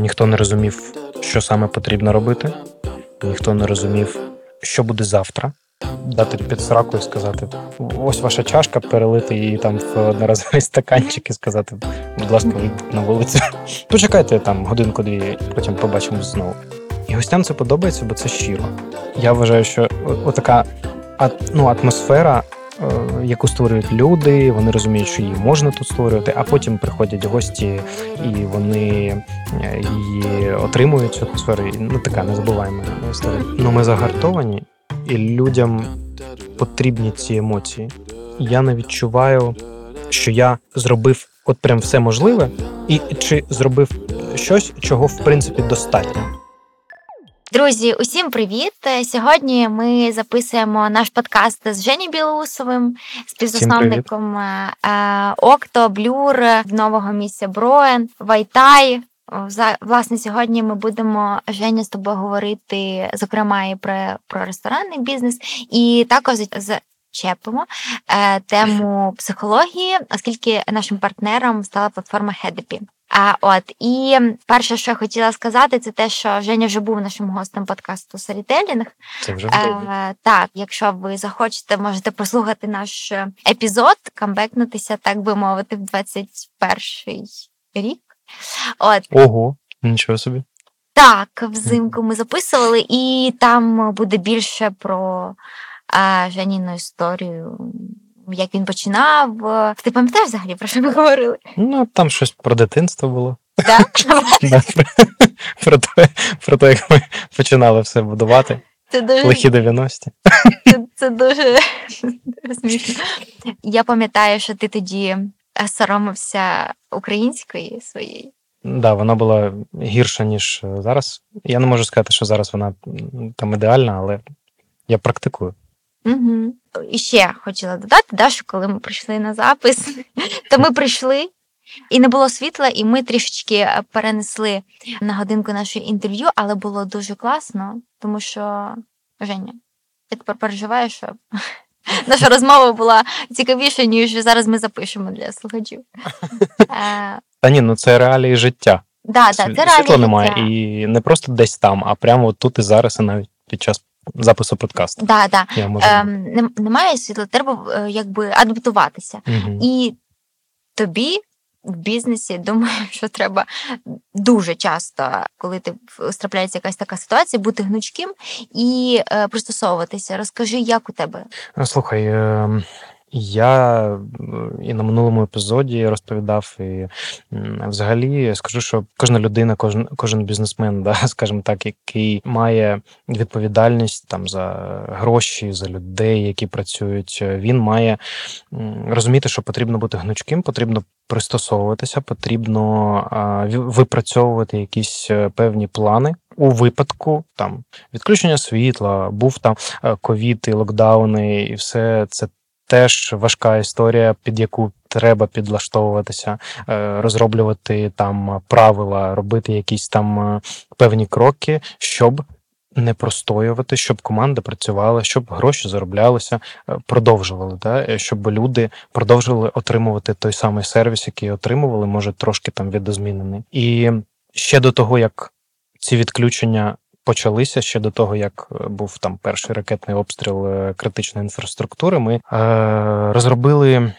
Ніхто не розумів, що саме потрібно робити, ніхто не розумів, що буде завтра. Дати під сраку і сказати: ось ваша чашка, перелити її там в одноразовий стаканчик і сказати, будь ласка, вийдіть на вулицю. Почекайте там годинку-дві, потім побачимось знову. І гостям це подобається, бо це щиро. Я вважаю, що отака ну, атмосфера, яку створюють люди, вони розуміють, що її можна тут створювати, а потім приходять гості і вони е, її отримують цю атмосферу. Ну, така незабуваємо історія. Ну, ми загартовані, і людям потрібні ці емоції. Я не відчуваю, що я зробив от прям все можливе, і чи зробив щось, чого в принципі достатньо. Друзі, усім привіт! Е, Сьогодні ми записуємо наш подкаст з Жені Білоусовим, співзасновником е, е, Octo, Blur, нового місця Броен, Whai Thai. Власне, сьогодні ми будемо Женя з тобою говорити, зокрема, і про, про ресторанний бізнес, і також зачепимо е, тему психології, оскільки нашим партнером стала платформа Headapy. А от і перше, що я хотіла сказати, це те, що Женя вже був нашим гостем подкасту Сорітелінг. Це вже. Е, так, якщо ви захочете, можете прослухати наш е, епізод, камбекнутися, так би мовити, в 21 рік. От Ого, нічого собі. так, взимку ми записували, і там буде більше про е, Женіну історію. Як він починав. Ти пам'ятаєш взагалі, про що ми говорили? Ну, там щось про дитинство було. Про, те, про те, як ми починали все будувати. Це дуже Лихі 90-ті. Це, це дуже смішно. Я пам'ятаю, що ти тоді е, соромився української своєї. Да, вона була гірша, ніж е, зараз. Я не можу сказати, що зараз вона там ідеальна, але я практикую. Угу. І ще хотіла додати, да, що коли ми прийшли на запис, то ми прийшли. І не було світла, і ми трішечки е, перенесли на годинку наше інтерв'ю, але було дуже класно, тому що Женя, я тепер переживаю, що наша розмова була цікавіша, ніж зараз ми запишемо для слухачів. Е, Та ні, ну це реалії життя. Да, да, це реалії Світла немає. І не просто десь там, а прямо тут і зараз, і навіть під час запису подкасту. Да, да. Я можу. Ем, немає світла, треба е, якби адаптуватися. Угу. І тобі в бізнесі думаю, що треба дуже часто, коли ти трапляється якась така ситуація, бути гнучким і е, пристосовуватися. Розкажи, як у тебе? Ну, Слухай, е, я е, і на минулому епізоді розповідав, і взагалі скажу, що кожна людина, кожен, кожен бізнесмен, да, скажімо так, який має відповідальність там за гроші, за людей, які працюють, е, він має розуміти, що потрібно бути гнучким, потрібно пристосовуватися, потрібно випрацьовувати якісь е, певні плани. У випадку там відключення світла, був там ковід і локдауни, і все це теж важка історія, під яку треба підлаштовуватися, е, розроблювати там правила, робити якісь там е, певні кроки, щоб не простоювати, щоб команда працювала, щоб гроші зароблялися, е, продовжували, да? щоб люди продовжували отримувати той самий сервіс, який отримували, може трошки там видозмінений. І ще до того, як ці відключення почалися ще до того, як е, був там перший ракетний обстріл е, критичної інфраструктури, ми е, розробили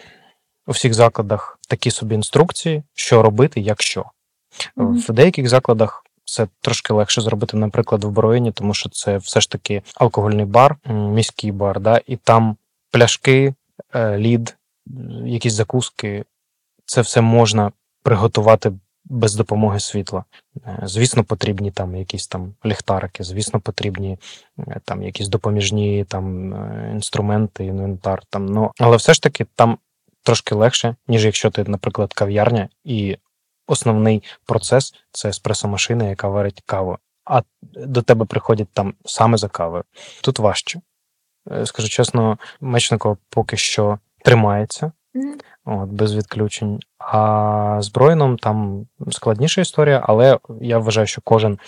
у всіх закладах такі собі інструкції, що робити, якщо. Мгм. В деяких закладах це трошки легше зробити, наприклад, в Броїні, тому що це все ж таки алкогольний бар, міський бар, да, і там пляшки, е, лід, якісь закуски, це все можна приготувати без допомоги світла. Е, Звісно, потрібні там якісь там ліхтарики, звісно, потрібні е, там якісь допоміжні там е, інструменти, інвентар. Там, ну, але все ж таки там трошки легше, ніж якщо ти, наприклад, кав'ярня, і основний процес це еспресо-машина, яка варить каву. А до тебе приходять там саме за кавою. Тут важче. Скажу чесно, Мечникова поки що тримається. От, без відключень. А з там складніша історія, але я вважаю, що кожен,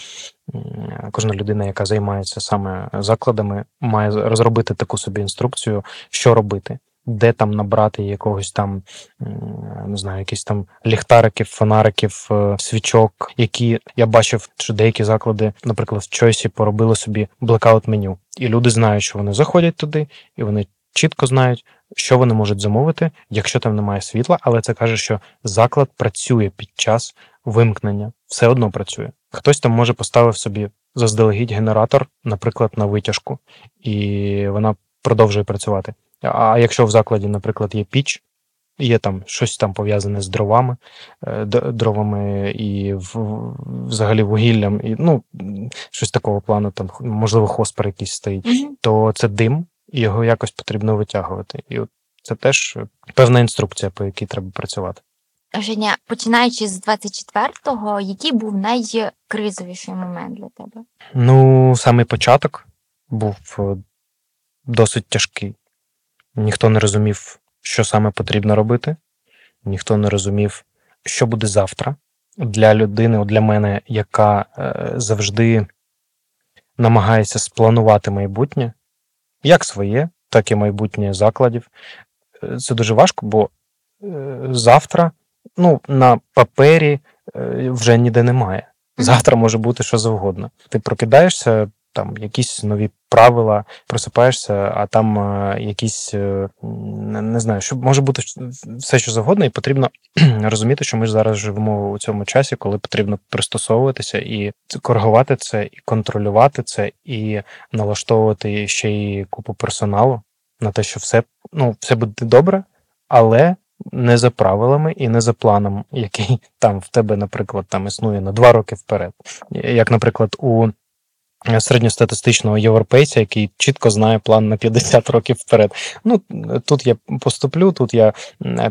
кожна людина, яка займається саме закладами, має розробити таку собі інструкцію, що робити. де там набрати якогось там, не знаю, якісь там ліхтариків, фонариків, е, свічок, які я бачив, що деякі заклади, наприклад, в Чойсі поробили собі блекаут меню, і люди знають, що вони заходять туди, і вони чітко знають, що вони можуть замовити, якщо там немає світла, але це каже, що заклад працює під час вимкнення, все одно працює. Хтось там може поставив собі заздалегідь генератор, наприклад, на витяжку, і вона продовжує працювати. А якщо в закладі, наприклад, є піч, є там щось там пов'язане з дровами, е, дровами і взагалі вугіллям, і ну щось такого плану, там можливо, хоспер якийсь стоїть, mm-hmm. то це дим, і його якось потрібно витягувати. І от це теж певна інструкція, по якій треба працювати. Женя, починаючи з 24-го, який був найкризовіший момент для тебе? Ну, самий початок був е, досить тяжкий. Ніхто не розумів, що саме потрібно робити, ніхто не розумів, що буде завтра. Для людини, для мене, яка е, завжди намагається спланувати майбутнє, як своє, так і майбутнє закладів. Е, це дуже важко, бо завтра ну, на папері е, вже ніде немає. Завтра може бути що завгодно. Ти прокидаєшся, там якісь нові правила, просипаєшся, а там е, якісь е, не знаю, що може бути все, що завгодно, і потрібно розуміти, що ми ж зараз живемо у цьому часі, коли потрібно пристосовуватися і коригувати це, і контролювати це, і налаштовувати ще й купу персоналу на те, що все ну, все буде добре, але не за правилами і не за планом, який там в тебе, наприклад, там існує на два роки вперед. Як, наприклад, у середньостатистичного європейця, який чітко знає план на 50 років вперед. Ну тут я поступлю, тут я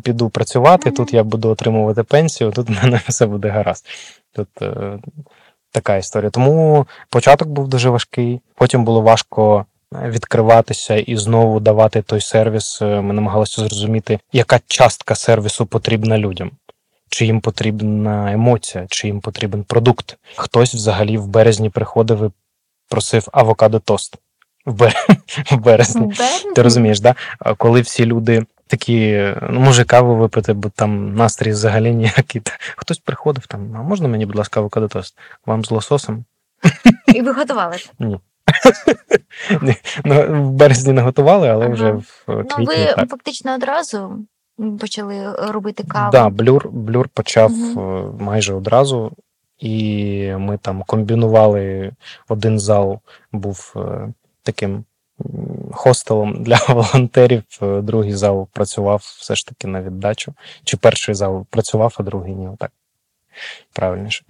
піду працювати, тут я буду отримувати пенсію, тут в мене все буде гаразд. Тут е, така історія. Тому початок був дуже важкий, потім було важко відкриватися і знову давати той сервіс. Е, ми намагалися зрозуміти, яка частка сервісу потрібна людям. Чи їм потрібна емоція, чи їм потрібен продукт. Хтось взагалі в березні приходив і просив авокадо тост в, бер... в березні. Ти розумієш, да? коли всі люди такі, ну, може, каву випити, бо там настрій взагалі ніякий. Хтось приходив там, а можна мені, будь ласка, авокадо тост? Вам з лососом? І ви готували? Ні. Ну, в березні не готували, але ага. вже в квітні. Ну, ви так. фактично одразу почали робити каву. Так, да, блюр, блюр почав угу. майже одразу, і ми там комбінували один зал, був е, таким хостелом для волонтерів, е, другий зал працював все ж таки на віддачу. Чи перший зал працював, а другий ні, так правильніше.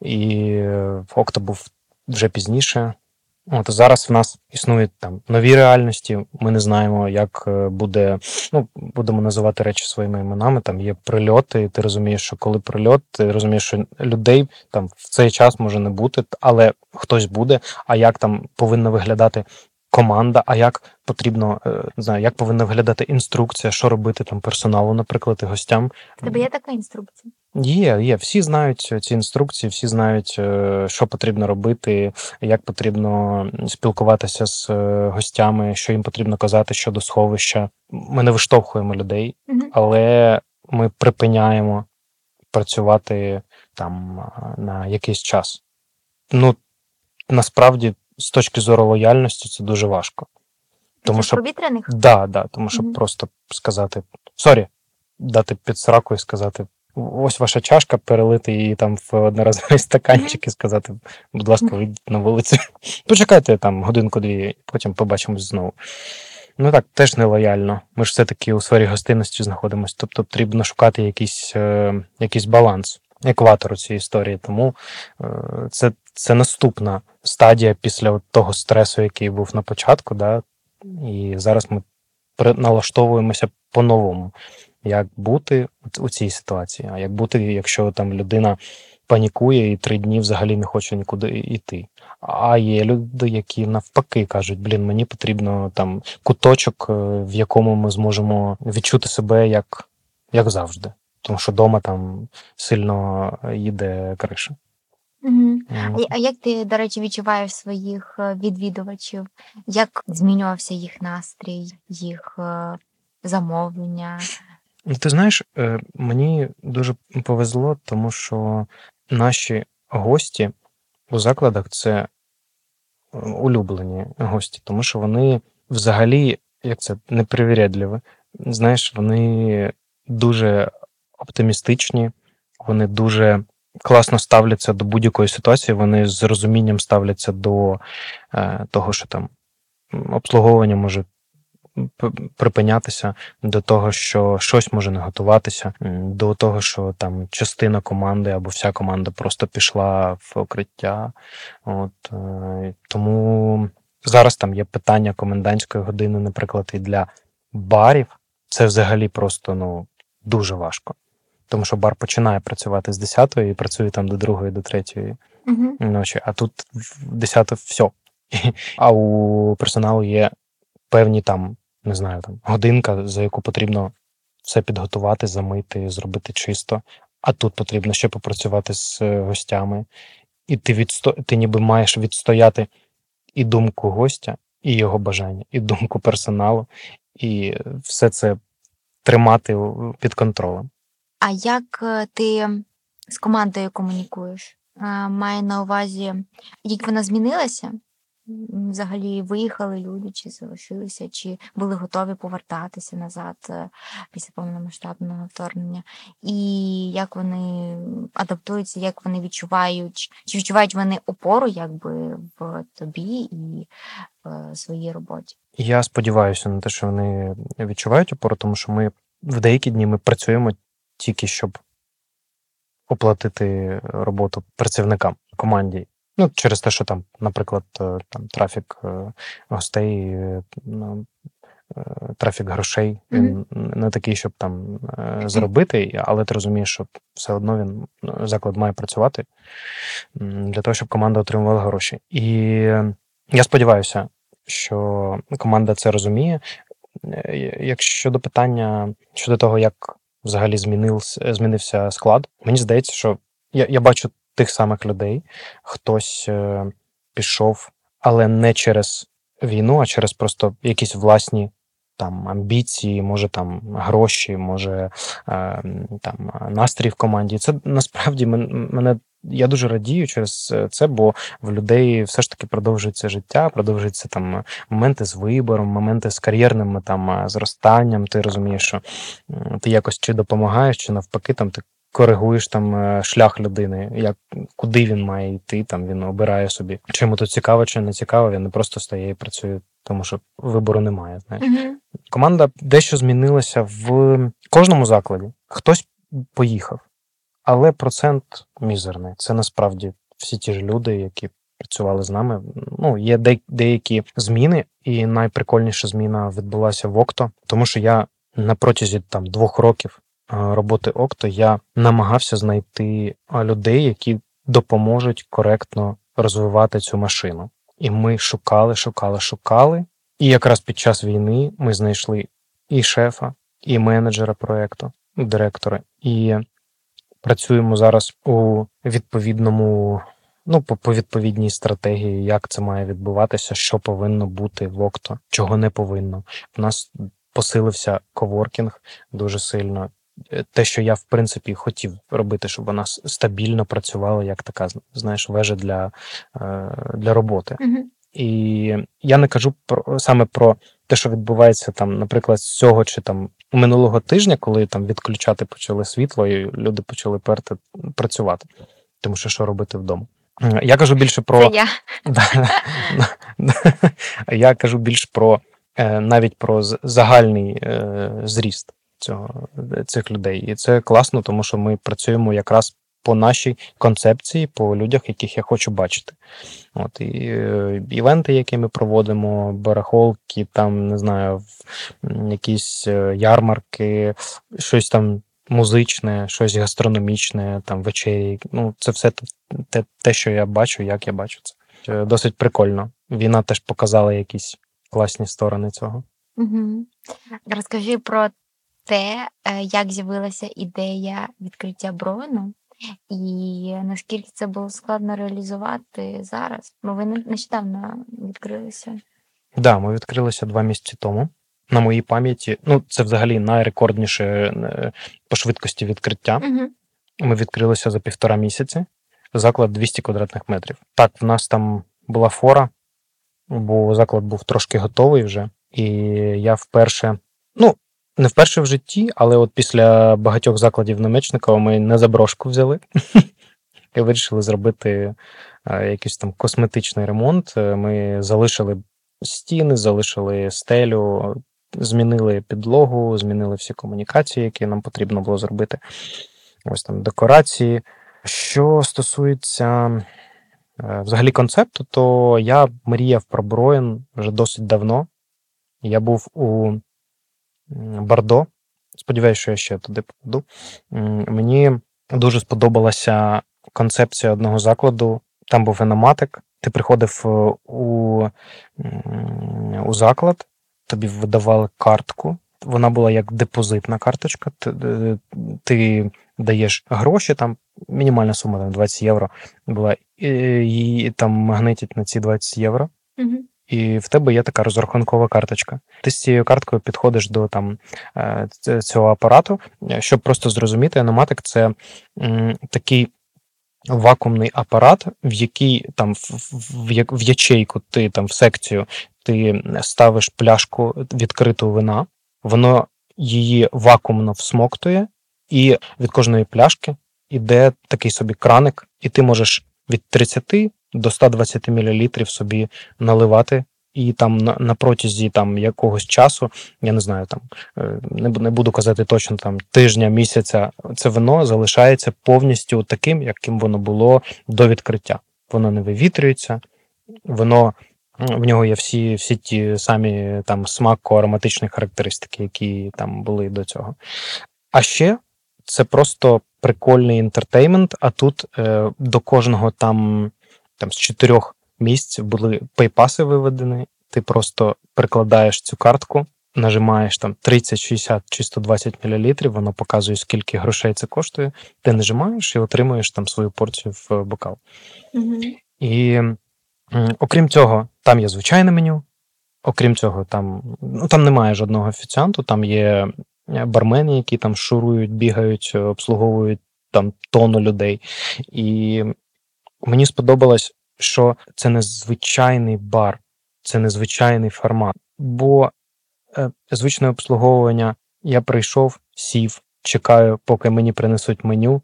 І Окта був вже пізніше. От зараз в нас існують там нові реальності. Ми не знаємо, як е, буде. Ну будемо називати речі своїми іменами. Там є прильоти. Ти розумієш, що коли прильот, ти розумієш, що людей там в цей час може не бути, але хтось буде. А як там повинна виглядати команда? А як потрібно е, не знаю, як повинна виглядати інструкція, що робити там персоналу, наприклад, і гостям? Тебе є така інструкція? Є, є. Всі знають ці інструкції, всі знають, е, що потрібно робити, як потрібно спілкуватися з е, гостями, що їм потрібно казати щодо сховища. Ми не виштовхуємо людей, але ми припиняємо працювати там на якийсь час. Ну насправді, з точки зору лояльності, це дуже важко. Тому що повітряних? Да, да, тому що просто сказати sorry, дати під сраку і сказати ось ваша чашка, перелити її там в одноразовий стаканчик і сказати, будь ласка, вийдіть на вулицю. Почекайте там годинку-дві, потім побачимось знову. Ну так, теж нелояльно. Ми ж все-таки у сфері гостинності знаходимося. Тобто потрібно шукати якийсь е, якийсь баланс, екватор у цій історії. Тому е, це це наступна стадія після того стресу, який був на початку. Да? І зараз ми налаштовуємося по-новому як бути у цій ситуації, а як бути, якщо там людина панікує і три дні взагалі не хоче нікуди йти. А є люди, які навпаки кажуть, блін, мені потрібно там куточок, е, в якому ми зможемо відчути себе як, як завжди. Тому що вдома там сильно їде криша. Угу. Mm. А як ти, до речі, відчуваєш своїх е, відвідувачів? Як змінювався їх настрій, їх е, замовлення? Ти знаєш, е, мені дуже повезло, тому що наші гості у закладах це е, улюблені гості, тому що вони взагалі, як це, непривірядливі. Знаєш, вони дуже оптимістичні, вони дуже класно ставляться до будь-якої ситуації, вони з розумінням ставляться до е, того, що там обслуговування може припинятися до того, що щось може не готуватися, до того, що там частина команди або вся команда просто пішла в укриття. От е, тому зараз там є питання комендантської години, наприклад, і для барів. Це взагалі просто ну дуже важко. Тому що бар починає працювати з 10-ї і працює там до 2 до 3 угу. ночі, а тут в 10 все. А у персоналу є певні там не знаю, там годинка, за яку потрібно все підготувати, замити, зробити чисто. А тут потрібно ще попрацювати з е, гостями, і ти відсто... ти ніби маєш відстояти і думку гостя, і його бажання, і думку персоналу, і все це тримати під контролем. А як е, ти з командою комунікуєш? Маю на увазі, як вона змінилася? Взагалі виїхали люди, чи залишилися, чи були готові повертатися назад е, після повномасштабного вторгнення, і як вони адаптуються, як вони відчувають, чи відчувають вони опору якби в тобі і в своїй роботі? Я сподіваюся на те, що вони відчувають опору, тому що ми в деякі дні ми працюємо тільки щоб оплатити роботу працівникам команді. Ну, через те, що там, наприклад, е, там трафік е, гостей, е, ну, трафік грошей, він не такий, щоб там зробити, але ти розумієш, що все одно він ну, заклад має працювати для того, щоб команда отримувала гроші. І я сподіваюся, що команда це розуміє. Якщо до питання щодо того, як взагалі змінився, змінився склад, мені здається, що я, я бачу тих самих людей. Хтось е, пішов, але не через війну, а через просто якісь власні там амбіції, може там гроші, може е, там настрій в команді. Це насправді мене. Я дуже радію через це, бо в людей все ж таки продовжується життя, продовжуються там моменти з вибором, моменти з кар'єрним там зростанням. Ти розумієш, що ти якось чи допомагаєш, чи навпаки, там ти коригуєш там е, шлях людини, як куди він має йти. Там він обирає собі, чи йому тут цікаво, чи не цікаво. Він не просто стає і працює, тому що вибору немає. Знаєш, угу. команда дещо змінилася в кожному закладі. Хтось поїхав, але процент мізерний. Це насправді всі ті ж люди, які. Працювали з нами. Ну, є де, деякі зміни, і найприкольніша зміна відбулася в Окто, тому що я на протязі там двох років роботи Окто я намагався знайти людей, які допоможуть коректно розвивати цю машину. І ми шукали, шукали, шукали. І якраз під час війни ми знайшли і шефа, і менеджера проєкту, директора, і працюємо зараз у відповідному, ну, по відповідній стратегії, як це має відбуватися, що повинно бути в Окто, чого не повинно. У нас посилився коворкінг дуже сильно. Е, те, що я в принципі хотів робити, щоб вона стабільно працювала, як така знаєш, вежа для е, для роботи. І я не кажу про саме про те, що відбувається там, наприклад, з цього чи там минулого тижня, коли там відключати почали світло, і люди почали перти працювати, тому що що робити вдома. Я кажу більше про Це я. я кажу більш про е, навіть про загальний зріст цього цих людей. І це класно, тому що ми працюємо якраз по нашій концепції, по людях, яких я хочу бачити. От І е, івенти, які ми проводимо, барахолки, там, не знаю, якісь е, ярмарки, щось там. Музичне, щось гастрономічне, там вечері. Ну, це все те, те, що я бачу, як я бачу це. Досить прикольно. Війна теж показала якісь класні сторони цього. Угу. Розкажи про те, е, як з'явилася ідея відкриття брону, і наскільки це було складно реалізувати зараз. Бо ви нещодавно відкрилися. Так, да, ми відкрилися два місяці тому. на моїй пам'яті, ну це взагалі найрекордніше е, по швидкості відкриття. Угу. Ми відкрилися за півтора місяці. Заклад 200 квадратних метрів. Так, в нас там була фора, бо заклад був трошки готовий вже. І я вперше, ну, не вперше в житті, але от після багатьох закладів на Мечникова ми не заброшку взяли. І вирішили зробити е, якийсь там косметичний ремонт. Е, Ми залишили стіни, залишили стелю, змінили підлогу, змінили всі комунікації, які нам потрібно було зробити. Ось там декорації. Що стосується е, взагалі концепту, то я мріяв про Броєн вже досить давно. Я був у Бордо. Сподіваюся, що я ще туди попаду. Мені дуже сподобалася концепція одного закладу. Там був еноматик. Ти приходив е, у, у заклад, тобі видавали картку. Вона була як депозитна карточка. Ти, е, ти даєш гроші, там мінімальна сума там 20 євро була, і її там магнитять на ці 20 євро. Угу. І в тебе є така розрахункова карточка. Ти з цією карткою підходиш до там е, цього апарату. Щоб просто зрозуміти, аноматик це такий вакуумний апарат, в який там в, ячейку, ти там в секцію ти ставиш пляшку відкриту вина, воно її вакуумно всмоктує, і від кожної пляшки іде такий собі краник, і ти можеш від 30 до 120 мл собі наливати. І там на, на протязі там якогось часу, я не знаю, там е, не, не буду казати точно там тижня, місяця, це вино залишається повністю таким, яким воно було до відкриття. Воно не вивітрюється, воно в нього є всі, всі ті самі там смако-ароматичні характеристики, які там були до цього. А ще це просто прикольний інтертеймент. А тут е, до кожного там, там з чотирьох місць були пейпаси виведені. Ти просто прикладаєш цю картку, нажимаєш там 30, 60 чи 120 мл, воно показує, скільки грошей це коштує. Ти нажимаєш і отримуєш там свою порцію в бокал. Угу. І окрім цього, там є звичайне меню. Окрім цього, там, ну, там немає жодного офіціанту, там є е, бармени, які там шурують, бігають, обслуговують там тонну людей. І мені сподобалось, що це не звичайний бар, це не звичайний формат. Бо е, звичне обслуговування я прийшов, сів, чекаю, поки мені принесуть меню,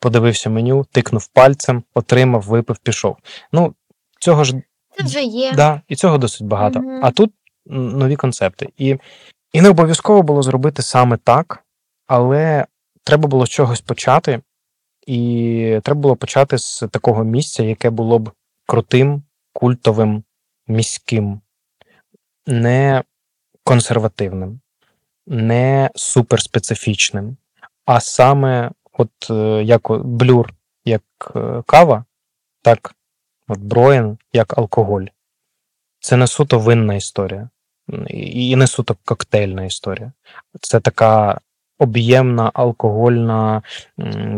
подивився меню, тикнув пальцем, отримав, випив, пішов. Ну, цього ж Це вже є. Да, і цього досить багато. Мгм. А тут нові концепти. І, і не обов'язково було зробити саме так, але треба було з чогось почати, і треба було почати з такого місця, яке було б крутим, культовим, міським, не консервативним, не суперспецифічним, а саме, от е, як блюр, як е, кава, так от Броєн як алкоголь. Це не суто винна історія, і і не суто коктейльна історія. Це така об'ємна, алкогольна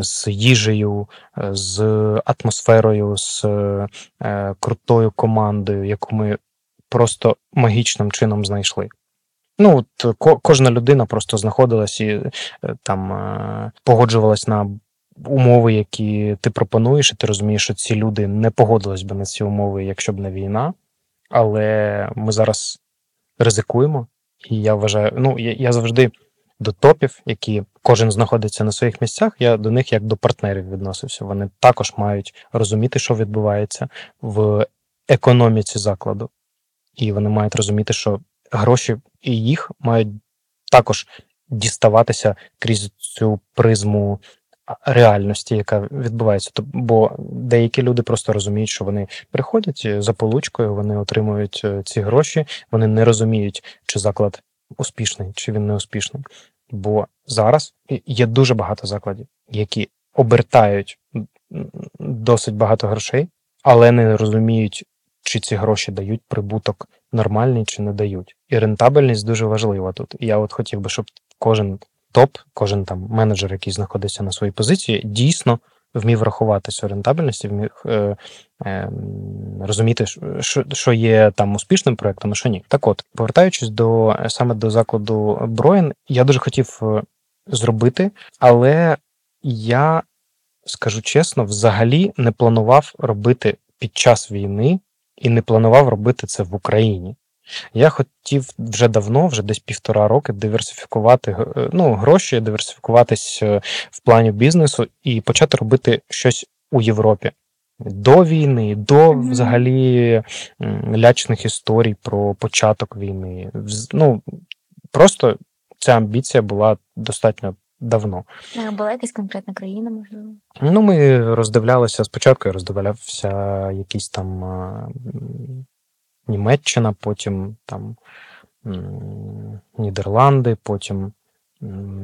з їжею, е, з атмосферою, з е, крутою командою, яку ми просто магічним чином знайшли. Ну, от кожна людина просто знаходилась і е, там е, погоджувалась на умови, які ти пропонуєш, і ти розумієш, що ці люди не погодились би на ці умови, якщо б не війна. Але ми зараз ризикуємо, і я вважаю, ну я, я завжди до топів, які кожен знаходиться на своїх місцях, я до них як до партнерів відносився. Вони також мають розуміти, що відбувається в економіці закладу, і вони мають розуміти, що гроші і їх мають також діставатися крізь цю призму реальності, яка відбувається. Бо деякі люди просто розуміють, що вони приходять е, за получкою, вони отримують е, ці гроші, вони не розуміють, чи заклад успішний, чи він не успішний. Бо зараз є дуже багато закладів, які обертають досить багато грошей, але не розуміють, чи ці гроші дають прибуток нормальний чи не дають. І рентабельність дуже важлива тут. Я от хотів би, щоб кожен топ, кожен там менеджер, який знаходиться на своїй позиції, дійсно вмів рахуватися рентабельності, вмів е, е, розуміти, що що є там успішним проектом, а що ні. Так от, повертаючись до саме до закладу Броєн, я дуже хотів е, зробити, але я скажу чесно, взагалі не планував робити під час війни і не планував робити це в Україні. Я хотів вже давно, вже десь півтора роки, диверсифікувати е, ну, гроші, диверсифікуватись е, в плані бізнесу і почати робити щось у Європі. До війни, до взагалі лячних історій про початок війни. Ну, Просто ця амбіція була достатньо давно. А була якась конкретна країна, можливо? Ну, ми роздивлялися спочатку, я роздивлявся якісь там Німеччина, потім там Нідерланди, потім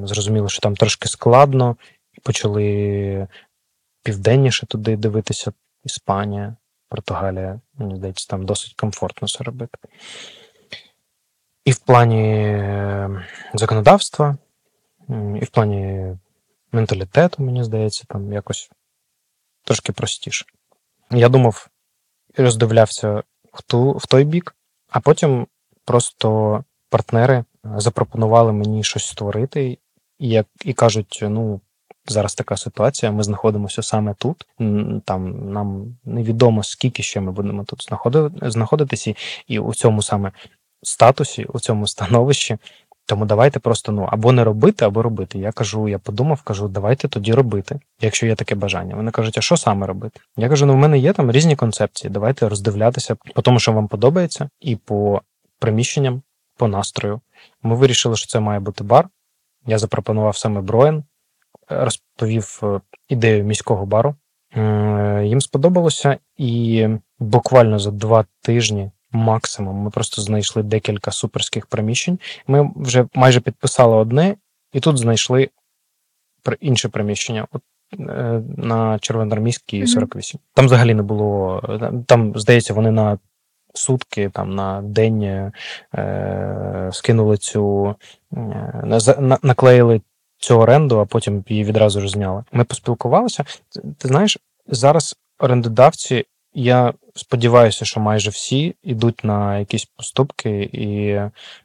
зрозуміло, що там трошки складно, почали південніше туди дивитися. Іспанія, Португалія, мені здається, там досить комфортно це робити. І в плані законодавства, і в плані менталітету, мені здається, там якось трошки простіше. Я думав, роздивлявся в ту, в той бік, а потім просто партнери запропонували мені щось створити, і як і кажуть: ну, зараз така ситуація, ми знаходимося саме тут. Там нам невідомо, скільки ще ми будемо тут знаходитися, і у цьому саме статусі, у цьому становищі тому давайте просто ну або не робити, або робити. Я кажу, я подумав, кажу, давайте тоді робити, якщо є таке бажання. Вони кажуть, а що саме робити? Я кажу, ну в мене є там різні концепції. Давайте роздивлятися по тому, що вам подобається, і по приміщенням, по настрою. Ми вирішили, що це має бути бар. Я запропонував саме Броєн, розповів е, ідею міського бару. Їм сподобалося, і буквально за два тижні максимум. Ми просто знайшли декілька суперських приміщень. Ми вже майже підписали одне, і тут знайшли інше приміщення. От е, на Червоноармійській 48. Mm-hmm. Там взагалі не було. Там, здається, вони на сутки, там на день е, скинули цю, е, на, наклеїли цю оренду, а потім її відразу ж зняли. Ми поспілкувалися. Ти, ти знаєш, зараз орендодавці я сподіваюся, що майже всі йдуть на якісь поступки, і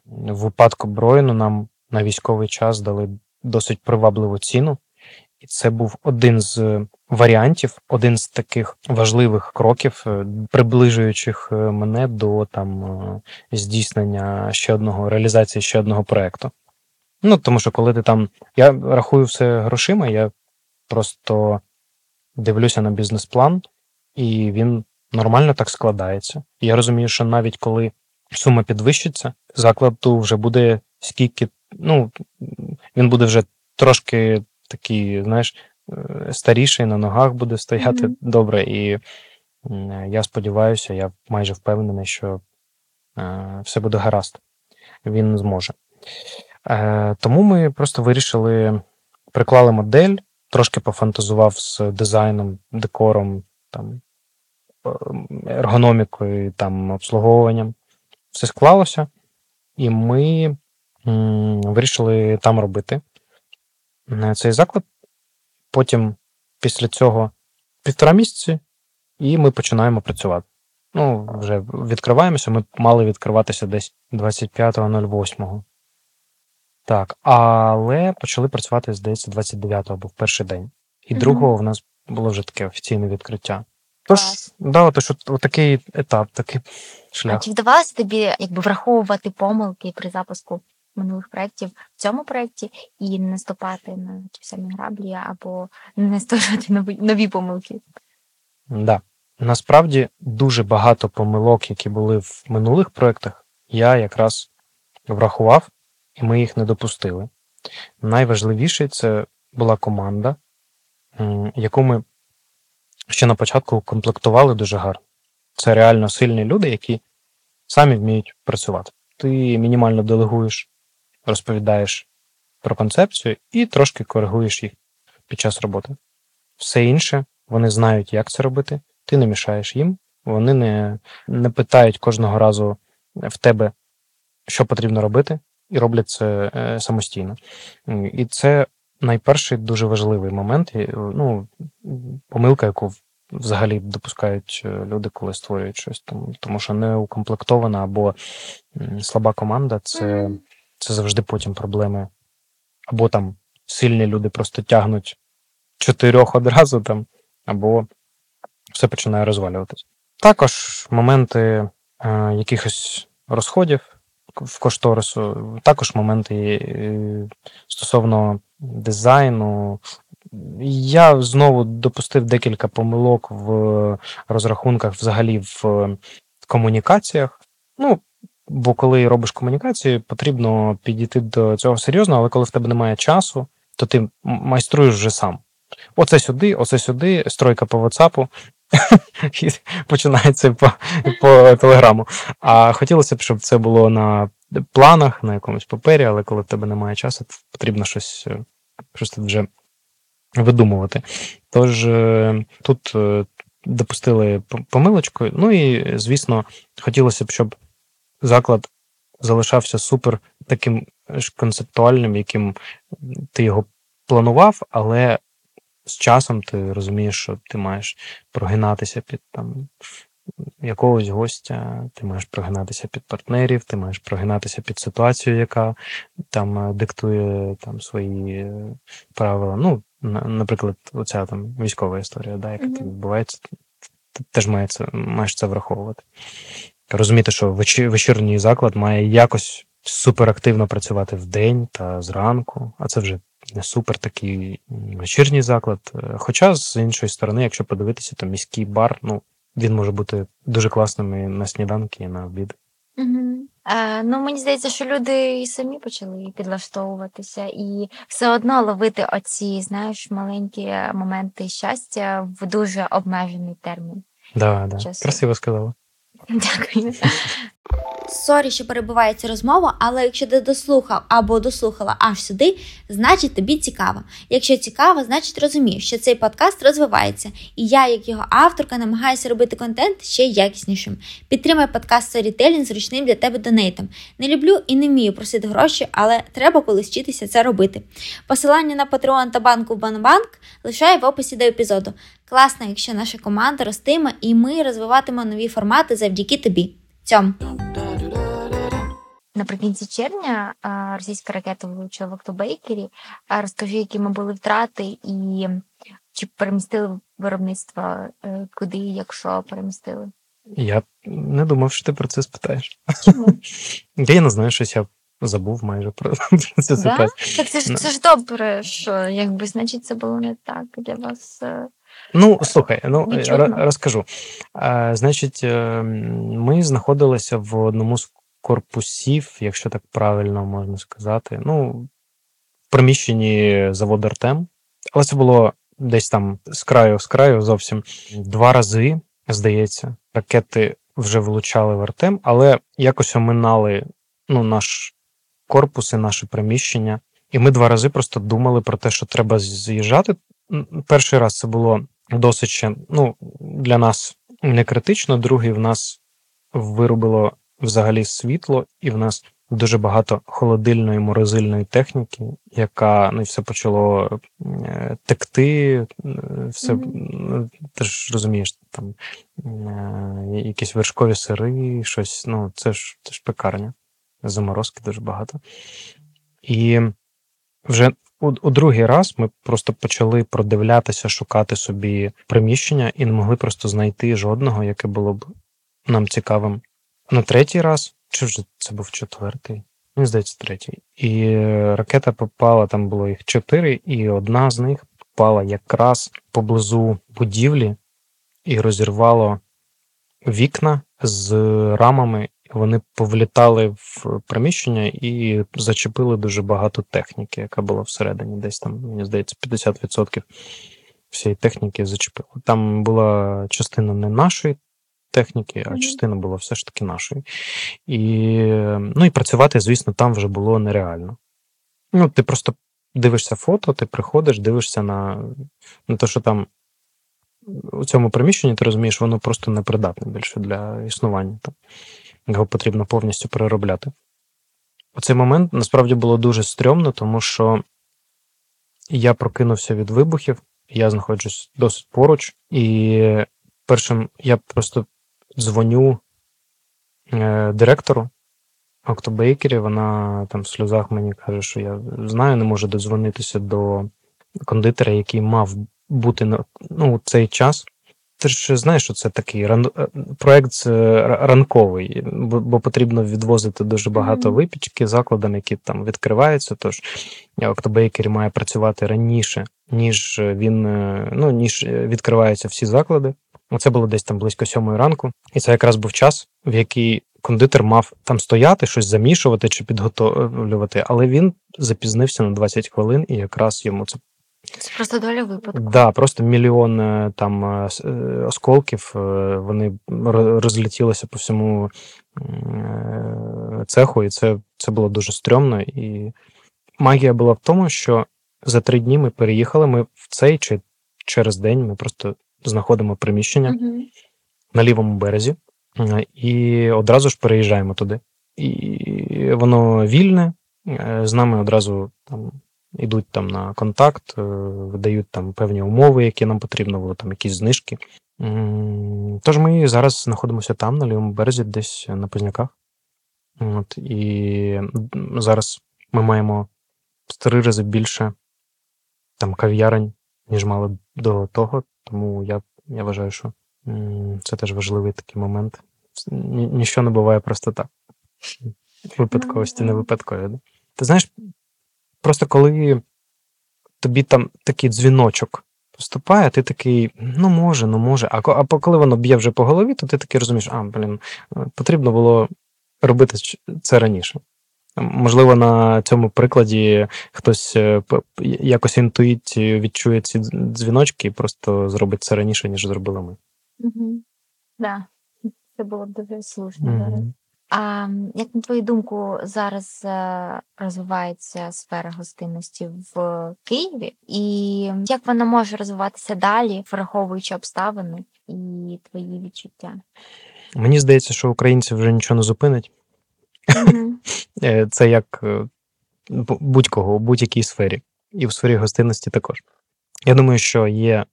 в випадку Броїну нам на військовий час дали досить привабливу ціну. І це був один з варіантів, один з таких важливих кроків, е, приближуючих е, мене до там е, здійснення ще одного реалізації ще одного проекту. Ну тому що коли ти там. Я рахую все грошима, я просто дивлюся на бізнес-план і він нормально так складається. я розумію, що навіть коли сума підвищиться, закладу вже буде скільки, ну він буде вже трошки такий, знаєш, е, старіший на ногах буде стояти mm-hmm. добре. І я сподіваюся, я майже впевнений, що е, все буде гаразд. Він зможе. Е, тому ми просто вирішили, приклали модель, трошки пофантазував з дизайном, декором, там ергономікою, там обслуговуванням. Все склалося, і ми м, вирішили там робити е, цей заклад. Потім, після цього, півтора місяці, і ми починаємо працювати. Ну, вже відкриваємося. Ми мали відкриватися десь 25.08. Так, але почали працювати, здається, 29-го був перший день. І другого в нас було вже таке офіційне відкриття. Тож, да, от, от такий етап, такий шлях. А чи вдавалося тобі якби враховувати помилки при запуску минулих проєктів в цьому проєкті і не наступати на ті самі граблі або не створювати нові, нові помилки? Так. Да. Насправді дуже багато помилок, які були в минулих проєктах, я якраз врахував, і ми їх не допустили. Найважливіше це була команда, яку ми ще на початку комплектували дуже гарно. Це реально сильні люди, які самі вміють працювати. Ти мінімально делегуєш, розповідаєш про концепцію і трошки коригуєш їх під час роботи. Все інше, вони знають, як це робити, ти не мішаєш їм, вони не, не питають кожного разу в тебе, що потрібно робити, і роблять це е, самостійно. І це найперший дуже важливий момент, ну, помилка, яку взагалі допускають е, люди, коли створюють щось. Тому, тому що не укомплектована або слаба команда це, це завжди потім проблеми. Або там сильні люди просто тягнуть чотирьох одразу там, або все починає розвалюватись. Також моменти е, якихось розходів в кошторису, також моменти е, стосовно дизайну. Я знову допустив декілька помилок в розрахунках, взагалі в комунікаціях. Ну, бо коли робиш комунікації, потрібно підійти до цього серйозно, але коли в тебе немає часу, то ти майструєш вже сам. Оце сюди, оце сюди, стройка по WhatsApp, починається по по телеграму. А хотілося б, щоб це було на планах, на якомусь папері, але коли в тебе немає часу, потрібно щось е, щось вже видумувати. Тож е, тут е, допустили помилочку. Ну і, звісно, хотілося б, щоб заклад залишався супер таким ж концептуальним, яким ти його планував, але з часом ти розумієш, що ти маєш прогинатися під там якогось гостя, ти маєш прогинатися під партнерів, ти маєш прогинатися під ситуацію, яка там е, диктує там свої е, правила. Ну, наприклад, оця там військова історія, да, яка mm-hmm. відбувається, ти теж має це, маєш це враховувати. Розуміти, що вечірній заклад має якось суперактивно працювати в день та зранку, а це вже супер такий вечірній заклад. Е, хоча, з іншої сторони, якщо подивитися, то міський бар, ну, він може бути дуже класним і на сніданки, і на обід. Угу. А, ну, мені здається, що люди і самі почали підлаштовуватися, і все одно ловити оці, знаєш, маленькі моменти щастя в дуже обмежений термін. Да, да. Красиво сказала. Дякую. Sorry, що перебиваю цю розмову, але якщо ти дослухав або дослухала аж сюди, значить тобі цікаво. Якщо цікаво, значить розумієш, що цей подкаст розвивається, і я, як його авторка, намагаюся робити контент ще якіснішим. Підтримай подкаст Storytelling зручним для тебе донейтом. Не люблю і не вмію просити гроші, але треба колись це робити. Посилання на Patreon та банку Банбанк лишаю в описі до епізоду. Класно, якщо наша команда ростиме і ми розвиватимемо нові формати завдяки тобі. Цьом. Наприкінці червня російська ракета влучила в Октобейкері. Розкажи, які ми були втрати, і чи перемістили виробництво е, куди, якщо перемістили? Я не думав, що ти про це спитаєш. Чому? Я не знаю, щось я забув майже про це да? Так це ж це ж добре, що якби значить це було не так для вас. Е, ну, слухай, ну розкажу. Значить, е, ми знаходилися в одному з корпусів, якщо так правильно можна сказати. Ну, в приміщенні заводу Артем. Але це було десь там з краю з краю зовсім два рази, здається, ракети вже влучали в Артем, але якось оминали ну, наш корпус і наше приміщення. І ми два рази просто думали про те, що треба з'їжджати. Перший раз це було досить ну, для нас не критично, другий в нас вирубило взагалі світло, і в нас дуже багато холодильної морозильної техніки, яка ну, все почало е, текти, е, все mm-hmm. ти ж розумієш, там якісь вершкові сири, щось. Ну, це ж це ж пекарня. Заморозки дуже багато. І вже у, у другий раз ми просто почали продивлятися, шукати собі приміщення і не могли просто знайти жодного, яке було б нам цікавим на третій раз, чи вже це був четвертий? Мені здається, третій. І ракета попала, там було їх чотири, і одна з них попала якраз поблизу будівлі і розірвало вікна з рамами. Вони повлітали в приміщення і зачепили дуже багато техніки, яка була всередині. Десь там, мені здається, 50% всієї техніки зачепили. Там була частина не нашої техніки, а частина була все ж таки нашої. І ну, і працювати, звісно, там вже було нереально. Ну, Ти просто дивишся фото, ти приходиш, дивишся на на те, що там у цьому приміщенні, ти розумієш, воно просто непридатне більше для існування. Там. Його потрібно повністю переробляти. У цей момент насправді було дуже стрьомно, тому що я прокинувся від вибухів, я знаходжусь досить поруч, і першим я просто дзвоню е, директору Октобейкері. Вона там в сльозах мені каже, що я знаю, не можу додзвонитися до кондитера, який мав бути на ну, цей час. Ти ж знаєш, що це такий ран... е, проект е, ранковий, бо, потрібно відвозити дуже багато випічки закладам, які там відкриваються. Тож Октобейкері має працювати раніше, ніж він е, ну, ніж е, відкриваються всі заклади. Це було десь там близько сьомої ранку, і це якраз був час, в який кондитер мав там стояти, щось замішувати чи підготовлювати, але він запізнився на 20 хвилин, і якраз йому це Це просто доля випадку. Да, просто мільйон е, там е, е, осколків, вони ро- розлетілися по всьому цеху, і це, це було дуже стрьомно. І магія була в тому, що за три дні ми переїхали. Ми в цей чи через день ми просто знаходимо приміщення Мгм. на лівому березі і одразу ж переїжджаємо туди. І воно вільне, з нами одразу там йдуть там на контакт, е, видають там певні умови, які нам потрібно було, там якісь знижки. Тож ми зараз знаходимося там, на лівому березі, десь на Позняках. От, і зараз ми маємо в три рази більше там кав'ярень, ніж мали до того. Тому я, я вважаю, що це теж важливий такий момент. Ні, ніщо не буває просто так. Випадковості не випадкові. Да? Ти знаєш, просто коли тобі там такий дзвіночок поступає, ти такий, ну може, ну може. А, а коли воно б'є вже по голові, то ти такий розумієш, а, блін, е, потрібно було робити це раніше. Можливо, на цьому прикладі хтось е, якось інтуїцією відчує ці дзвіночки і просто зробить це раніше, ніж зробили ми. Мгм. Да. Це було б дуже слушно. зараз. А як на твою думку, зараз е, розвивається сфера гостинності в Києві, і як вона може розвиватися далі, враховуючи обставини і твої відчуття? Мені здається, що українців вже нічого не зупинить. Е, Це як е, будь-кого у будь-якій сфері, і в сфері гостинності також. Я думаю, що є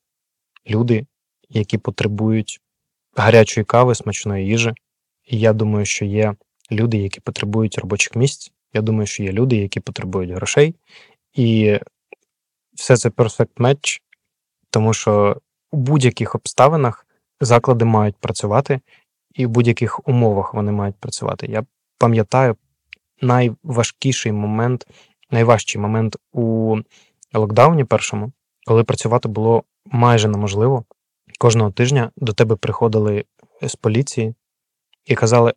люди, які потребують гарячої кави, смачної їжі. І я думаю, що є люди, які потребують робочих місць. Я думаю, що є люди, які потребують грошей. І все це perfect match, тому що у будь-яких обставинах заклади мають працювати, і в будь-яких умовах вони мають працювати. Я пам'ятаю найважкіший момент, найважчий момент у локдауні першому, коли працювати було майже неможливо. Кожного тижня до тебе приходили з поліції і казали: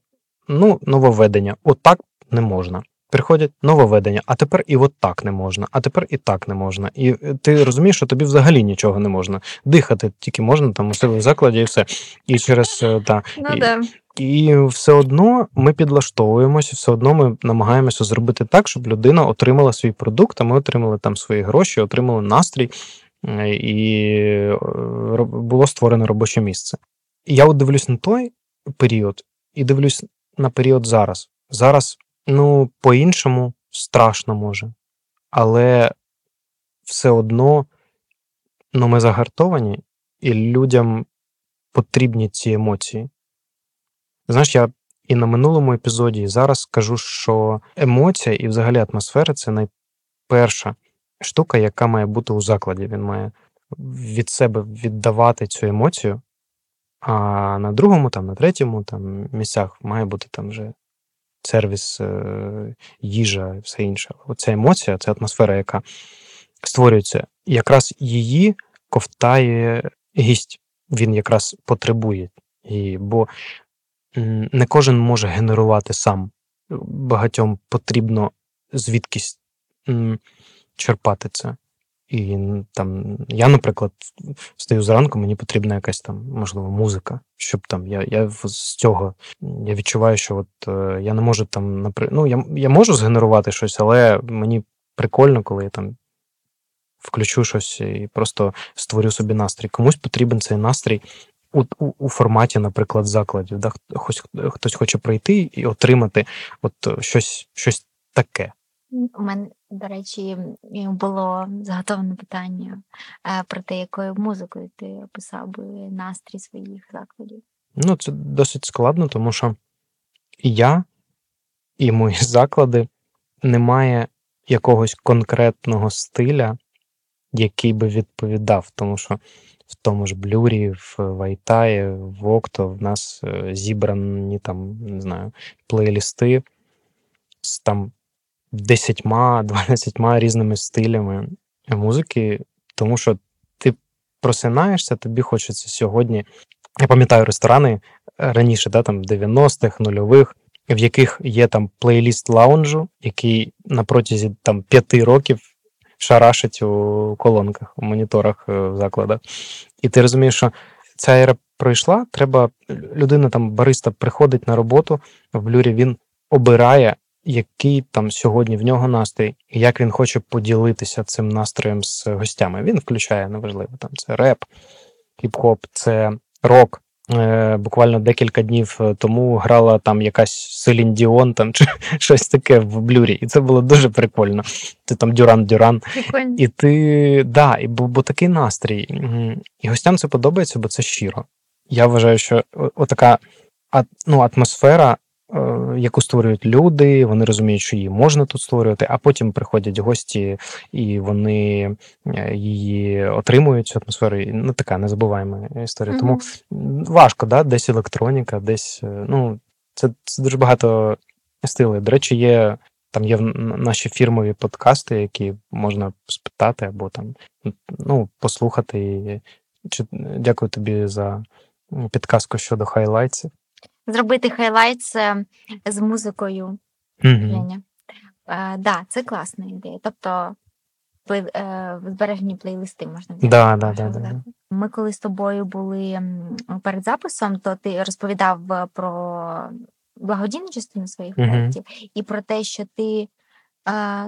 ну, нововведення, отак не можна. Приходять нововведення, а тепер і от так не можна, а тепер і так не можна. І е, ти розумієш, що тобі взагалі нічого не можна. Дихати тільки можна там у себе в закладі і все. І через е, та, Ну і, да. і все одно ми підлаштовуємося, все одно ми намагаємося зробити так, щоб людина отримала свій продукт, а ми отримали там свої гроші, отримали настрій, е, і було створено робоче місце. І я от дивлюсь на той період і дивлюсь на період зараз. Зараз, ну, по-іншому страшно може, але все одно ну, ми загартовані, і людям потрібні ці емоції. Знаєш, я і на минулому епізоді, і зараз скажу, що емоція і взагалі атмосфера це найперша штука, яка має бути у закладі. Він має від себе віддавати цю емоцію, а на другому, там, на третьому там, місцях має бути там вже сервіс, е, їжа і все інше. Оця емоція, ця атмосфера, яка створюється, якраз її ковтає гість. Він якраз потребує її, бо не кожен може генерувати сам. Багатьом потрібно звідкись черпати це. І там я, наприклад, встаю зранку, мені потрібна якась там, можливо, музика, щоб там я, я з цього я відчуваю, що от е, я не можу там напри... ну, я, я можу згенерувати щось, але мені прикольно, коли я там включу щось і просто створю собі настрій. Комусь потрібен цей настрій у, у, у форматі, наприклад, закладів. Да? Хтось, хтось хоче прийти і отримати от е, щось, щось таке. У мене, до речі, було заготовлене питання е, про те, якою музикою ти описав би настрій своїх закладів. Ну, це досить складно, тому що я, і мої заклади немає якогось конкретного стиля, який би відповідав. Тому що в тому ж блюрі, в Вайтаї, в Окто в нас е, зібрані там, не знаю, плейлісти з там десятьма, дванадцятьма різними стилями музики, тому що ти просинаєшся, тобі хочеться сьогодні. Я пам'ятаю ресторани раніше, да, там 90-х, нульових, в яких є там плейліст лаунжу, який на протязі там п'яти років шарашить у колонках, у моніторах е, в закладах. І ти розумієш, що ця ера пройшла, треба людина там бариста приходить на роботу в блюрі, він обирає який там сьогодні в нього настрій, і як він хоче поділитися цим настроєм з гостями. Він включає неважливо там це реп, хіп-хоп, це рок. Е, Буквально декілька днів тому грала там якась Селін Діон там чи щось таке в блюрі, і це було дуже прикольно. Ти там Дюран Дюран. Прикольно. І ти да, і бо, бо такий настрій. І гостям це подобається, бо це щиро. Я вважаю, що отака ну, атмосфера Е, яку створюють люди, вони розуміють, що її можна тут створювати, а потім приходять гості і вони е, її отримують цю атмосферу. Ну, така незабуваємо історія. Mm-hmm. Тому важко, да? десь електроніка, десь е, ну, це, це дуже багато стилей. До речі, є. Там є наші фірмові подкасти, які можна спитати або там ну, послухати. Чи дякую тобі за підказку щодо highlights ів зробити highlight з музикою. Мгм. Е, да, це класна ідея. Тобто плей, е, збережені плейлисти можна взяти. Да, да, да, да, Ми коли з тобою були перед записом, то ти розповідав е, про благодійну частину своїх Мгм. проєктів і про те, що ти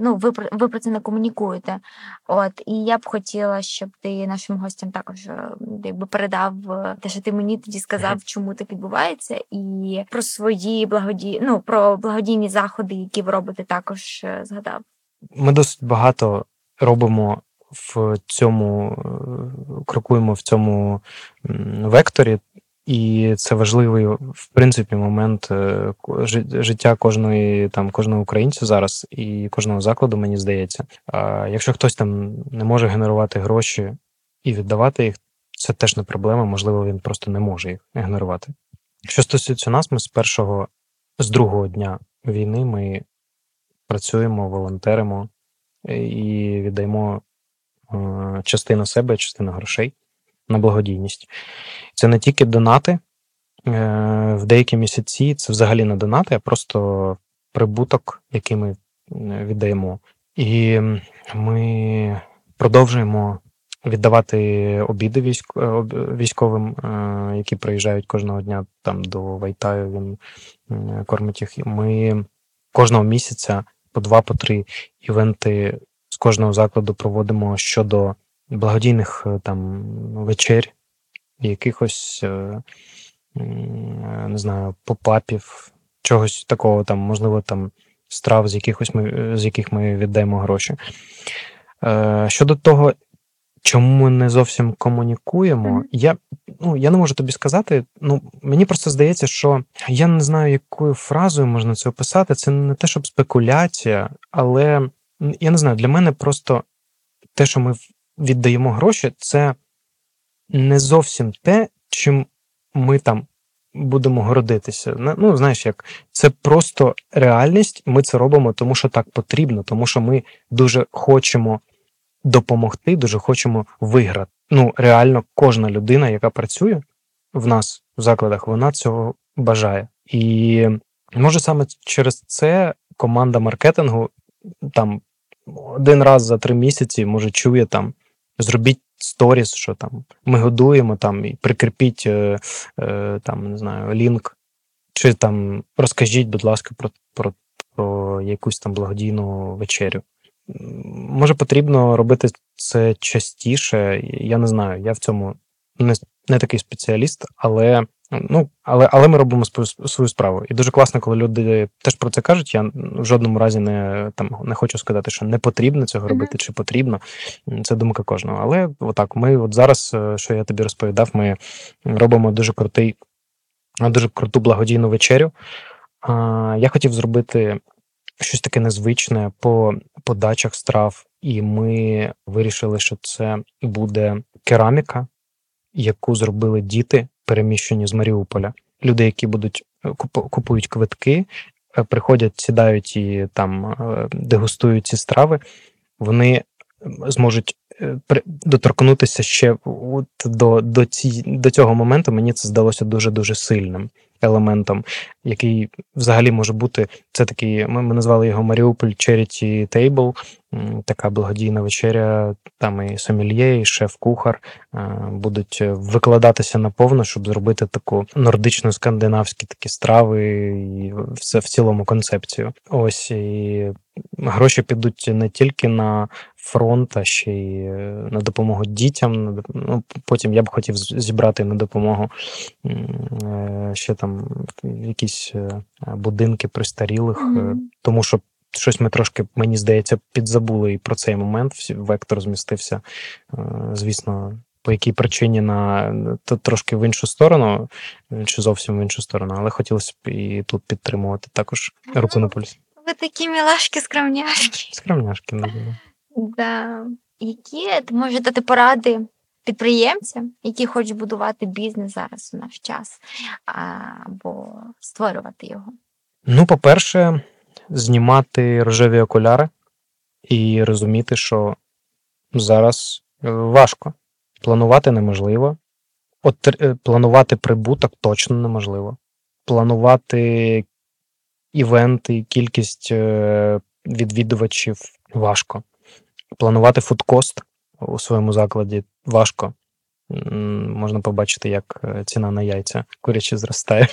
ну, ви ви про це не комунікуєте. От і я б хотіла, щоб ти нашим гостям також е, якби передав е, те, що ти мені тоді сказав, чому так відбувається, і про свої благоді... ну, про благодійні заходи, які ви робите, також е, згадав. Ми досить багато робимо в цьому, крокуємо в цьому векторі. І це важливий в принципі момент е, життя кожної там кожного українця зараз і кожного закладу, мені здається. А якщо хтось там не може генерувати гроші і віддавати їх, це теж не проблема. Можливо, він просто не може їх генерувати. Що стосується нас, ми з першого з другого дня війни ми працюємо, волонтеримо і віддаємо е, частину себе, частину грошей на благодійність. Це не тільки донати. Е, в деякі місяці це взагалі не донати, а просто прибуток, який ми віддаємо. І ми продовжуємо віддавати обіди. Е, військовим, е, які приїжджають кожного дня там до Вайтаю, він кормить їх. Ми кожного місяця по два, по три івенти з кожного закладу проводимо щодо благодійних там вечер якихось, е, не знаю, попапів, чогось такого там, можливо, там страв, з якихось ми, з яких ми віддаємо гроші. Е, щодо того, чому ми не зовсім комунікуємо, я ну, я не можу тобі сказати. Ну, Мені просто здається, що я не знаю, якою фразою можна це описати. Це не те, щоб спекуляція, але я не знаю, для мене просто те, що ми віддаємо гроші, це не зовсім те, чим ми там будемо гордитися. Ну, знаєш, як це просто реальність. Ми це робимо, тому що так потрібно, тому що ми дуже хочемо допомогти, дуже хочемо виграти. Ну, реально, кожна людина, яка працює в нас в закладах, вона цього бажає. І може саме через це команда маркетингу там один раз за три місяці може чує там зробіть сторіс, що там ми годуємо там і прикріпіть е, е, там, не знаю, лінк, чи там розкажіть, будь ласка, про, про, про якусь там благодійну вечерю. Може, потрібно робити це частіше, я не знаю, я в цьому не, не такий спеціаліст, але Ну, але але ми робимо свою, справу. І дуже класно, коли люди теж про це кажуть. Я в жодному разі не там не хочу сказати, що не потрібно цього робити, чи потрібно. Це думка кожного. Але отак, ми от зараз, е, що я тобі розповідав, ми робимо дуже крутий, дуже круту благодійну вечерю. Я хотів зробити щось таке незвичне по подачах страв, і ми вирішили, що це буде кераміка, яку зробили діти, переміщені з Маріуполя. Люди, які будуть е, купують квитки, е, приходять, сідають і там е, дегустують ці страви, вони зможуть доторкнутися ще от до до, ці, до цього моменту. Мені це здалося дуже дуже сильним елементом, який взагалі може бути. Це такий, ми, ми назвали його Маріуполь Charity Table, така благодійна вечеря. Там і сомельє, і шеф-кухар будуть викладатися наповно, щоб зробити таку нордично-скандинавські такі страви і все в цілому концепцію. Ось і гроші підуть не тільки на фронт, а ще й е, на допомогу дітям. Ну, Потім я б хотів зібрати на допомогу е, ще там якісь е, будинки пристарілих, mm-hmm. тому що щось ми трошки, мені здається, підзабули і про цей момент. Вектор змістився, звісно. По якій причині на то трошки в іншу сторону, чи зовсім в іншу сторону, але хотілося б і тут підтримувати також руку на пульс. Ви такі мілашки скромняшки. Скромняшки, не Да. Які ти можеш дати поради підприємцям, які хочуть будувати бізнес зараз у наш час, або створювати його? Ну, по-перше, знімати рожеві окуляри і розуміти, що зараз е, важко. Планувати неможливо. От е, планувати прибуток точно неможливо. Планувати івенти, кількість е, відвідувачів важко. Планувати фудкост у своєму закладі важко. Можна побачити, як е, ціна на яйця курячі зростає.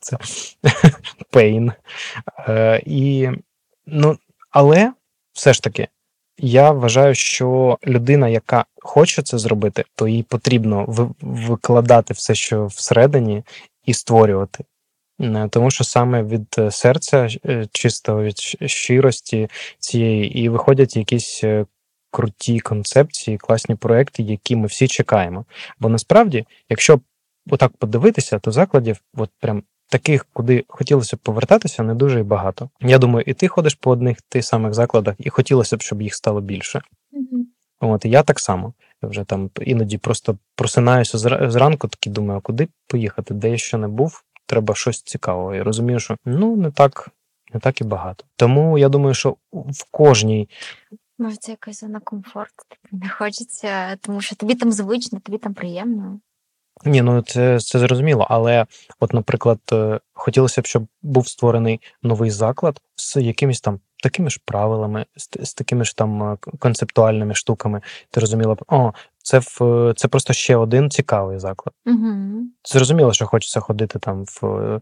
Це пейн. Е, і, ну, Але все ж таки, я вважаю, що людина, яка хоче це зробити, то їй потрібно викладати все, що всередині, і створювати. Е, тому що саме від е, серця, е, чисто від щирості цієї, і виходять якісь круті концепції, класні проекти, які ми всі чекаємо. Бо насправді, якщо отак подивитися, то закладів, от прям таких, куди хотілося б повертатися, не дуже і багато. Я думаю, і ти ходиш по одних тих самих закладах, і хотілося б, щоб їх стало більше. Mm-hmm. От і я так само. Я вже там іноді просто просинаюся зранку, такий думаю, а куди поїхати, де я ще не був, треба щось цікаве. Я розумію, що ну не так не так і багато. Тому я думаю, що в кожній. Може, це якась зона комфорту. Тобі не хочеться, тому що тобі там звично, тобі там приємно. Ні, ну це це зрозуміло. Але, от, наприклад, е, хотілося б, щоб був створений новий заклад з якимись там такими ж правилами, з, з такими ж там е, концептуальними штуками. Ти розуміла б, о, це в це просто ще один цікавий заклад. Угу. Зрозуміло, що хочеться ходити там в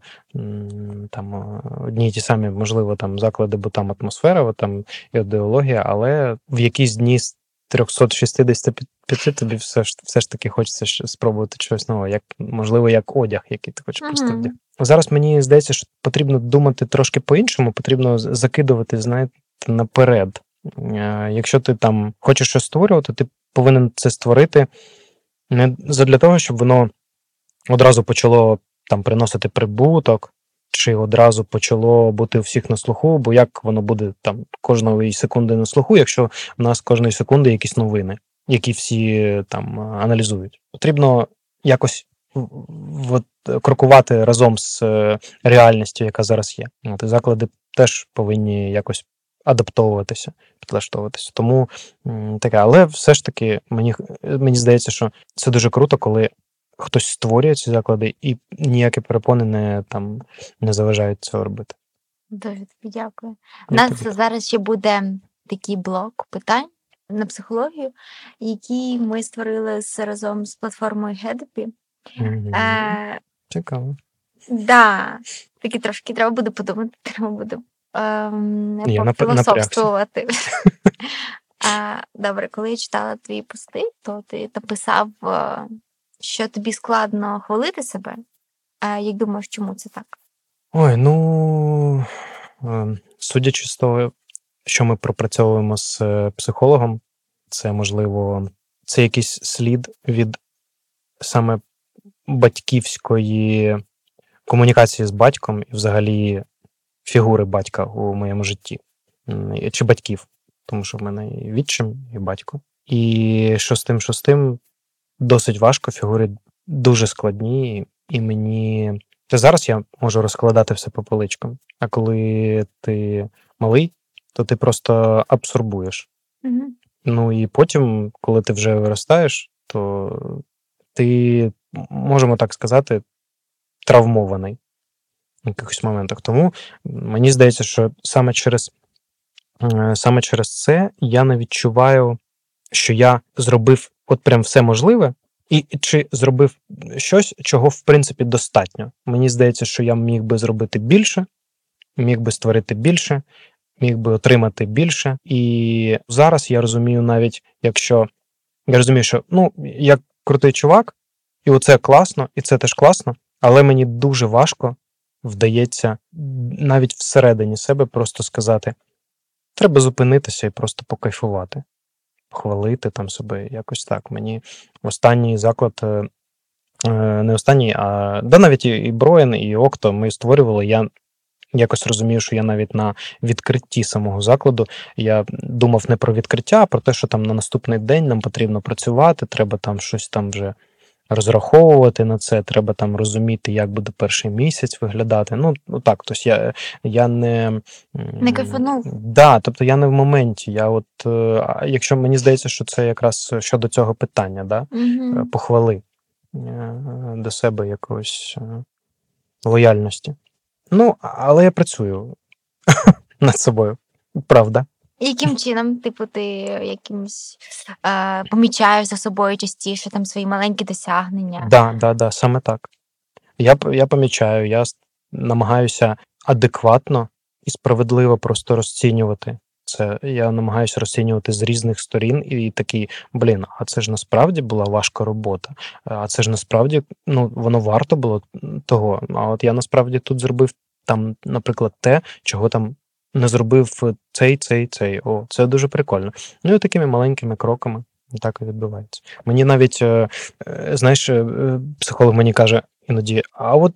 там одні й ті самі, можливо, там заклади, бо там атмосфера, там ідеологія, але в якісь дні з 365 тобі все ж все ж таки хочеться спробувати щось нове, як можливо, як одяг, який ти хочеш просто uh-huh. Зараз мені здається, що потрібно думати трошки по-іншому, потрібно закидувати, знаєте, наперед. Е, якщо ти там хочеш щось створювати, ти повинен це створити не для того, щоб воно одразу почало там приносити прибуток, чи одразу почало бути у всіх на слуху, бо як воно буде там кожної секунди на слуху, якщо в нас кожної секунди якісь новини, які всі там аналізують. Потрібно якось от, крокувати разом з е, реальністю, яка зараз є. От, і заклади теж повинні якось адаптовуватися, підлаштовуватися. Тому таке, але все ж таки, мені мені здається, що це дуже круто, коли хтось створює ці заклади, і ніякі перепони не там не заважають цього робити. Дуже тобі дякую. У нас тобі. зараз ще буде такий блок питань на психологію, який ми створили з, разом з платформою Гедепі. Mm-hmm. Е, Цікаво. Да, таки трошки треба буде подумати, треба буде ем, пофілософствувати. Добре, коли я читала твої пости, то ти написав е, що тобі складно хвалити себе. Е, Як думаєш, чому це так? Ой, ну е, судячи з того, що ми пропрацьовуємо з е, психологом, це можливо, це якийсь слід від саме батьківської комунікації з батьком і взагалі фігури батька у моєму житті. Чи батьків, тому що в мене і відчим, і батько. І що з тим, що з тим, досить важко, фігури дуже складні, і мені. Та зараз я можу розкладати все по поличкам. А коли ти малий, то ти просто абсорбуєш. Угу. Ну і потім, коли ти вже виростаєш, то ти, можемо так сказати, травмований в якихось моментах. Тому мені здається, що саме через, е, саме через це я не відчуваю, що я зробив от прям все можливе, і чи зробив щось, чого в принципі достатньо. Мені здається, що я міг би зробити більше, міг би створити більше, міг би отримати більше. І зараз я розумію, навіть якщо я розумію, що ну я крутий чувак, і оце класно, і це теж класно, але мені дуже важко вдається навіть всередині себе просто сказати: треба зупинитися і просто покайфувати, похвалити там себе якось так. Мені останній заклад. е, е, Не останній, а да навіть і Броєн, і Окто ми створювали. Я якось розумію, що я навіть на відкритті самого закладу я думав не про відкриття, а про те, що там на наступний день нам потрібно працювати, треба там щось там вже розраховувати на це, треба там розуміти, як буде перший місяць виглядати. Ну, ну так, тобто я, я не. Не кайфанув? Да, тобто я не в моменті. Я от, е, якщо мені здається, що це якраз щодо цього питання, да? Угу. похвали е, до себе якоїсь лояльності. Ну, але я працюю над собою, правда. Яким чином, типу, ти якимось е, помічаєш за собою частіше там свої маленькі досягнення? Да, да, да, саме так. Я, я помічаю, я намагаюся адекватно і справедливо просто розцінювати це. Я намагаюся розцінювати з різних сторін і такий, блін, а це ж насправді була важка робота. А це ж насправді ну, воно варто було того. А от я насправді тут зробив там, наприклад, те, чого там не зробив цей, цей, цей. О, це дуже прикольно. Ну і такими маленькими кроками так і відбувається. Мені навіть, е, е, знаєш, е, психолог мені каже іноді: а от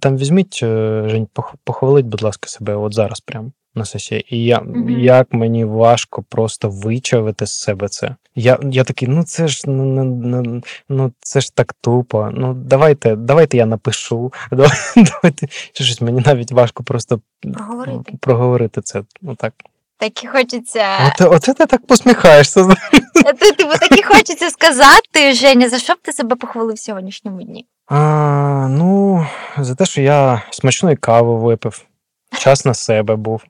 там візьміть, Жень, пох- похвалить, будь ласка, себе от зараз прямо на сесії. І я, Мгм. як мені важко просто вичавити з себе це. Я, я такий, ну це ж ну, ну, ну, ну це ж так тупо. Ну давайте, давайте я напишу. Давайте щось мені навіть важко просто Проговорити. проговорити це. Ну так. Так і хочеться. От, оце ти так посміхаєшся. Ти, типу, так і хочеться сказати, Женя, за що б ти себе похвалив в сьогоднішньому дні? А, ну, за те, що я смачної кави випив, час на себе був.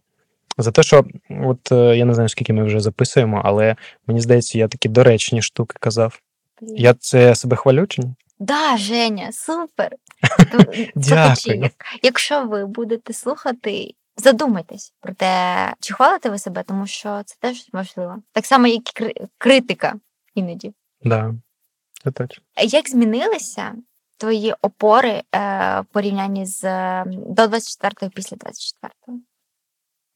За те, що, от е, я не знаю, скільки ми вже записуємо, але мені здається, я такі доречні штуки казав. Я це себе хвалю чи ні? Да, Женя, супер. Дякую. якщо ви будете слухати, задумайтесь про те, чи хвалите ви себе, тому що це теж важливо. Так само, як і критика іноді. Да, це точно. Як змінилися твої опори е, в порівнянні з е, до 24-го і після 24-го?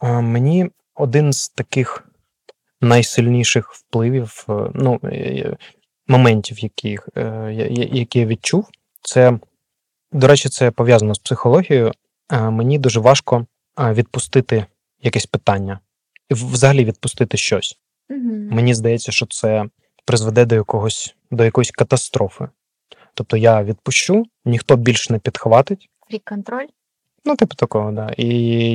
Мені один з таких найсильніших впливів, е, ну, е, моментів, яких, е, я- я- які я відчув, це, до речі, це пов'язано з психологією. Мені дуже важко відпустити якесь питання, і взагалі відпустити щось. Угу. Мені здається, що це призведе до якогось до якоїсь катастрофи. Тобто я відпущу, ніхто більш не підхватить. Фрі-контроль? Ну, типу такого, да. І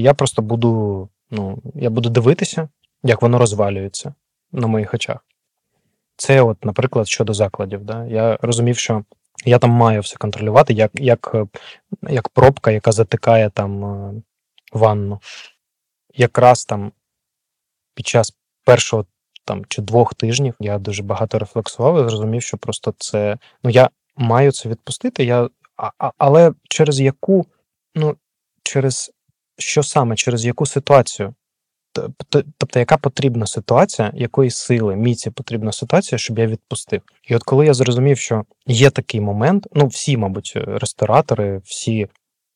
я просто буду, ну, я буду дивитися, як воно розвалюється на моїх очах. Це, от, наприклад, щодо закладів. Да. Я розумів, що я там маю все контролювати, як, як, як пробка, яка затикає там е, ванну. Якраз там під час першого там чи двох тижнів я дуже багато рефлексував і зрозумів, що просто це. Ну, я маю це відпустити, я, а- але через яку, ну, через що саме, через яку ситуацію? тобто, яка потрібна ситуація, якої сили, міці потрібна ситуація, щоб я відпустив. І от коли я зрозумів, що є такий момент, ну всі, мабуть, ресторатори, всі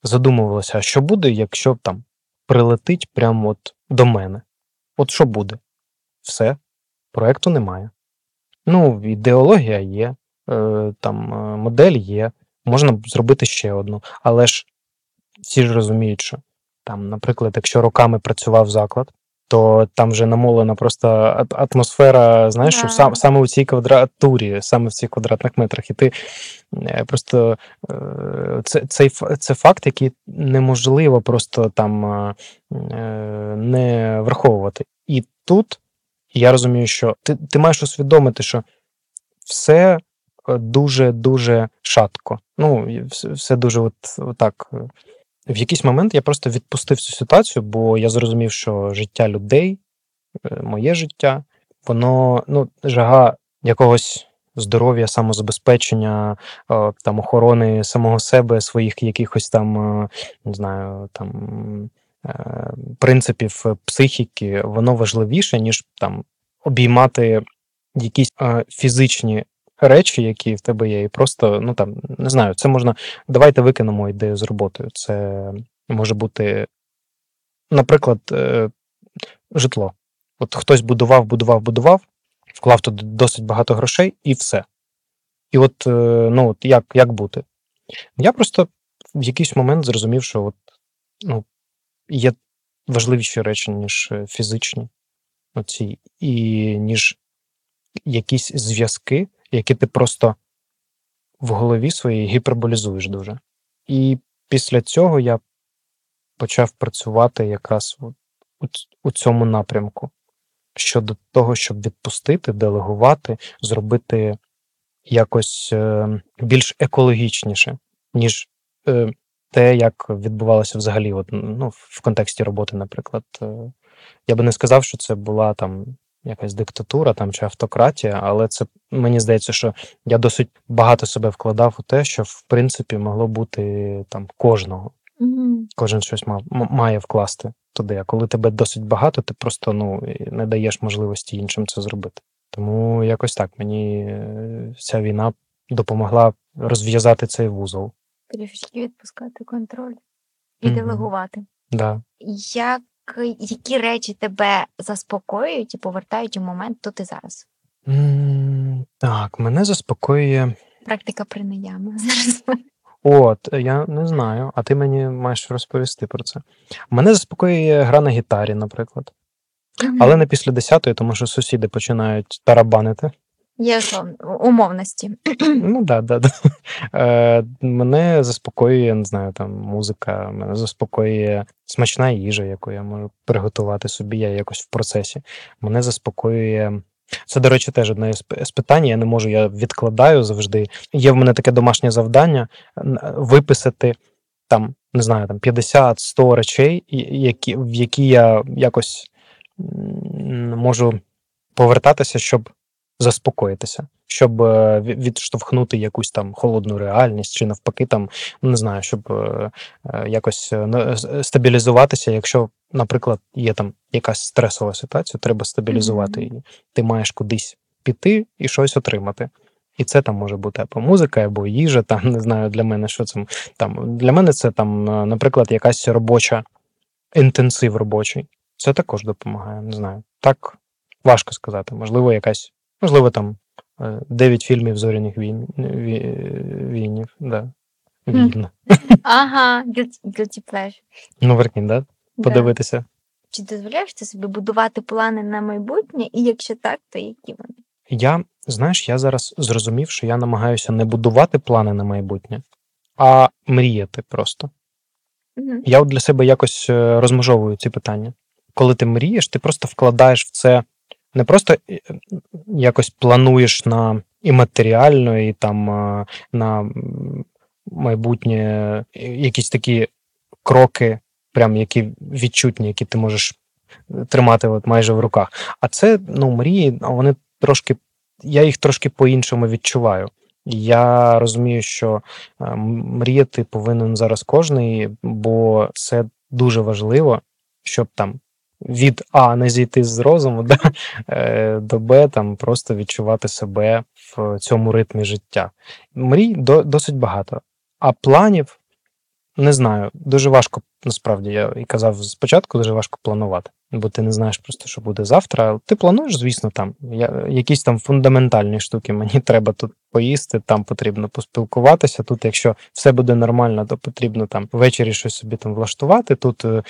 задумувалися, а що буде, якщо там прилетить прямо от до мене. От що буде? Все, проекту немає. Ну, ідеологія є, е, там е, модель є, можна зробити ще одну. Але ж всі ж розуміють, що там, наприклад, якщо роками працював заклад, то там вже намолена просто атмосфера, знаєш, що сам, саме у цій квадратурі, саме в цих квадратних метрах, і ти е, просто це цей це факт, який неможливо просто там не враховувати. І тут я розумію, що ти, ти маєш усвідомити, що все дуже-дуже шатко. Ну, все дуже от, так. В якийсь момент я просто відпустив цю ситуацію, бо я зрозумів, що життя людей, е, моє життя, воно ну, жага якогось здоров'я, самозабезпечення, е, там охорони самого себе, своїх якихось там, е, не знаю, там принципів психіки, воно важливіше, ніж там обіймати якісь фізичні речі, які в тебе є, і просто, ну там, не знаю, це можна. Давайте викинемо ідею з роботою. Це може бути, наприклад, е, житло. От хтось будував, будував, будував, вклав туди досить багато грошей і все. І от, е, ну, от як як бути? Я просто в якийсь момент зрозумів, що от, ну, є важливіші речі, ніж е, фізичні, оці, і ніж якісь зв'язки, які ти просто в голові своїй гіперболізуєш дуже. І після цього я почав працювати якраз у, цьому напрямку щодо того, щоб відпустити, делегувати, зробити якось е, більш екологічніше, ніж е, те, як відбувалося взагалі, от, ну, в контексті роботи, наприклад. Е, я би не сказав, що це була там якась диктатура там чи автократія, але це мені здається, що я досить багато себе вкладав у те, що в принципі могло бути там кожного. Mm-hmm. Кожен щось мав має вкласти туди. А коли тебе досить багато, ти просто ну не даєш можливості іншим це зробити. Тому якось так мені е, ця війна допомогла розв'язати цей вузол. Трішечки відпускати контроль і mm-hmm. делегувати. Да. Як які речі тебе заспокоюють і повертають у момент тут і зараз? М, Так, мене заспокоює. Практика принаями зараз. От, я не знаю, а ти мені маєш розповісти про це. Мене заспокоює гра на гітарі, наприклад. Але не після 10-ї, тому що сусіди починають тарабанити. Є умовності. Ну да, да, да. Е, Мене заспокоює, не знаю, там музика, мене заспокоює смачна їжа, яку я можу приготувати собі, я якось в процесі. Мене заспокоює. Це, до речі, теж одне з питань. Я не можу, я відкладаю завжди. Є в мене таке домашнє завдання виписати там, не знаю, там 50-100 речей, які, в які я якось можу повертатися, щоб заспокоїтися, щоб е, відштовхнути якусь там холодну реальність, чи навпаки, там ну, не знаю, щоб е, е, якось стабілізуватися, якщо, наприклад, є там якась стресова ситуація, треба стабілізувати її. Ти маєш кудись піти і щось отримати. І це там може бути або музика, або їжа. Там не знаю для мене, що це там для мене це там, наприклад, якась робоча інтенсив робочий. Це також допомагає. Не знаю. Так важко сказати. Можливо, якась Можливо, там 9 е, фільмів зоряних війн, війнів. Да. Війн. Ага, guilty pleasure. Ну, веркін, да? Подивитися. Да. Чи дозволяєш ти собі будувати плани на майбутнє, і якщо так, то які вони? Я, знаєш, я зараз зрозумів, що я намагаюся не будувати плани на майбутнє, а мріяти просто. Угу. Я от для себе якось е, розмежовую ці питання. Коли ти мрієш, ти просто вкладаєш в це не просто е, якось плануєш на і матеріально, і там е, на майбутнє якісь такі кроки, прям які відчутні, які ти можеш тримати от майже в руках. А це ну, мрії, вони трошки, я їх трошки по-іншому відчуваю. Я розумію, що е, мріяти повинен зараз кожний, бо це дуже важливо, щоб там від А не зійти з розуму да, е, до Б, там просто відчувати себе в цьому ритмі життя. Мрій до, досить багато, а планів не знаю. Дуже важко, насправді, я і казав спочатку, дуже важко планувати, бо ти не знаєш просто, що буде завтра. Ти плануєш, звісно, там я, якісь там фундаментальні штуки. Мені треба тут поїсти, там потрібно поспілкуватися. Тут, якщо все буде нормально, то потрібно там ввечері щось собі там влаштувати. Тут е,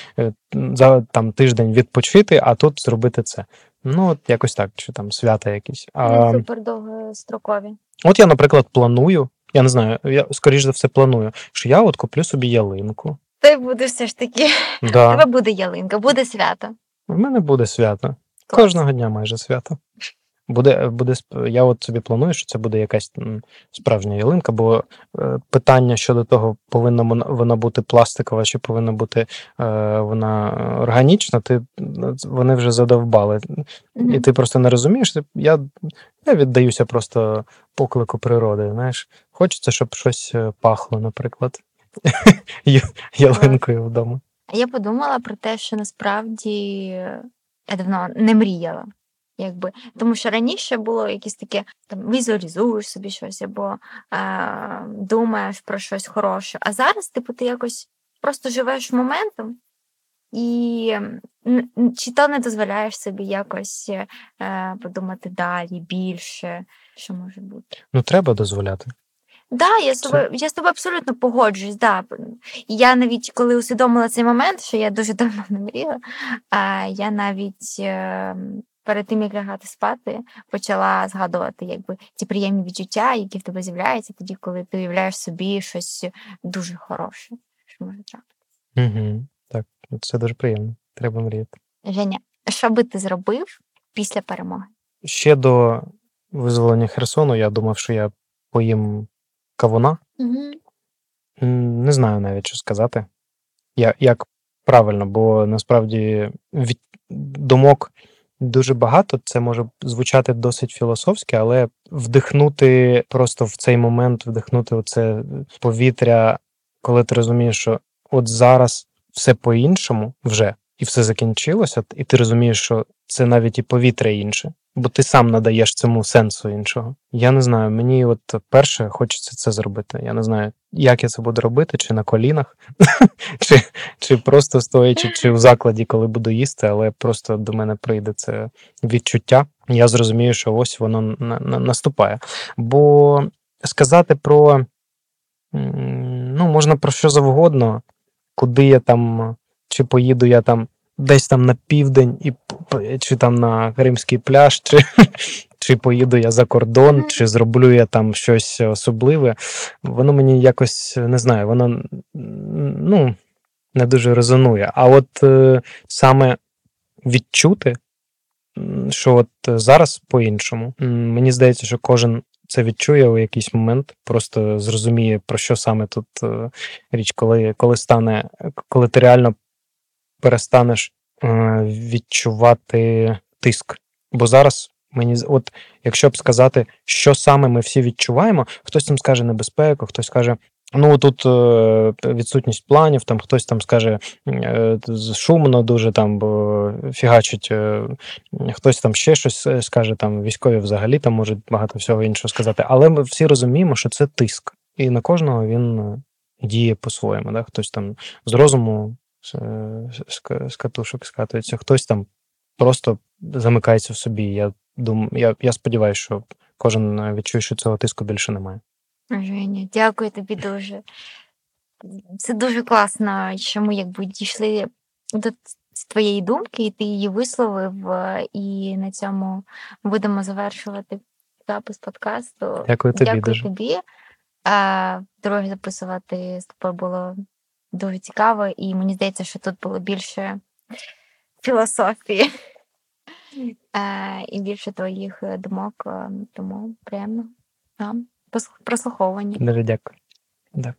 за там тиждень відпочити, а тут зробити це. Ну, от якось так, чи там свята якісь. А, Супер довгострокові. От я, наприклад, планую. Я не знаю, я скоріш за все планую, що я от куплю собі ялинку. Ти буде все ж таки. Да. тебе буде ялинка, буде свято. В мене буде свято. Клас. Кожного дня майже свято. Буде, буде, я от собі планую, що це буде якась справжня ялинка, бо е, питання щодо того, повинна вона- бути пластикова чи повинна бути е, вона органічна, ти, ну, вони вже задовбали. Мгм. І ти просто не розумієш. Я, я віддаюся просто поклику природи. Знаєш, хочеться, щоб щось е, пахло, наприклад, ялинкою вдома. А Я подумала про те, що насправді я давно не мріяла. Якби. Тому що раніше було якесь таке там візуалізуєш собі щось або е, думаєш про щось хороше. А зараз, типу, ти якось просто живеш моментом і чи то не дозволяєш собі якось е, подумати далі, більше, що може бути. Ну, треба дозволяти. Да, я з тобою, я з тобою абсолютно погоджуюсь. Да. Я навіть коли усвідомила цей момент, що я дуже давно не мріяла, а я навіть е, перед тим, як лягати спати, почала згадувати якби ті приємні відчуття, які в тебе з'являються тоді, коли ти уявляєш собі щось дуже хороше, що може трапити. Угу. Так, це дуже приємно. Треба мріяти. Женя, що би ти зробив після перемоги? Ще до визволення Херсону я думав, що я поїм кавуна. Угу. М, Не знаю навіть, що сказати. Я, як правильно, бо насправді від думок дуже багато. Це може звучати досить філософськи, але вдихнути просто в цей момент, вдихнути оце повітря, коли ти розумієш, що от зараз все по-іншому вже, і все закінчилося, і ти розумієш, що це навіть і повітря інше, бо ти сам надаєш цьому сенсу іншого. Я не знаю, мені от перше хочеться це зробити. Я не знаю, як я це буду робити, чи на колінах, чи, чи просто стоячи, чи в закладі, коли буду їсти, але просто до мене прийде це відчуття. Я зрозумію, що ось воно на, на, наступає. Бо сказати про ну, можна про що завгодно, куди я там, чи поїду я там десь там на південь, і, чи там на Кримський пляж, чи, чи поїду я за кордон, чи зроблю я там щось особливе. Воно мені якось не знаю, воно ну, не дуже резонує. А от е, саме відчути, що от зараз по-іншому. Мені здається, що кожен це відчує у якийсь момент, просто зрозуміє, про що саме тут е, річ, коли, коли стане, коли ти реально перестанеш е, відчувати тиск. Бо зараз мені от, якщо б сказати, що саме ми всі відчуваємо, хтось там скаже небезпеку, хтось каже. Ну, тут е, відсутність планів, там хтось там скаже е, шумно дуже там, фігачить, хтось там ще щось скаже, там військові взагалі там можуть багато всього іншого сказати. Але ми всі розуміємо, що це тиск, і на кожного він діє по-своєму. Да? Хтось там з розуму з, з, ка- з катушок скатується, хтось там просто замикається в собі. Я думаю, я, я сподіваюся, що кожен е, відчує, що цього тиску більше немає. Женя, дякую тобі дуже. Це дуже класно, що ми якби дійшли до твоєї думки, і ти її висловив, е, і на цьому будемо завершувати запис подкасту. Дякую тобі Дякую дуже. тобі. Дороги записувати з тобою було дуже цікаво, і мені здається, що тут було більше філософії е, і більше твоїх е, думок, е, тому приємно прослуховані. Дуже дякую. Да.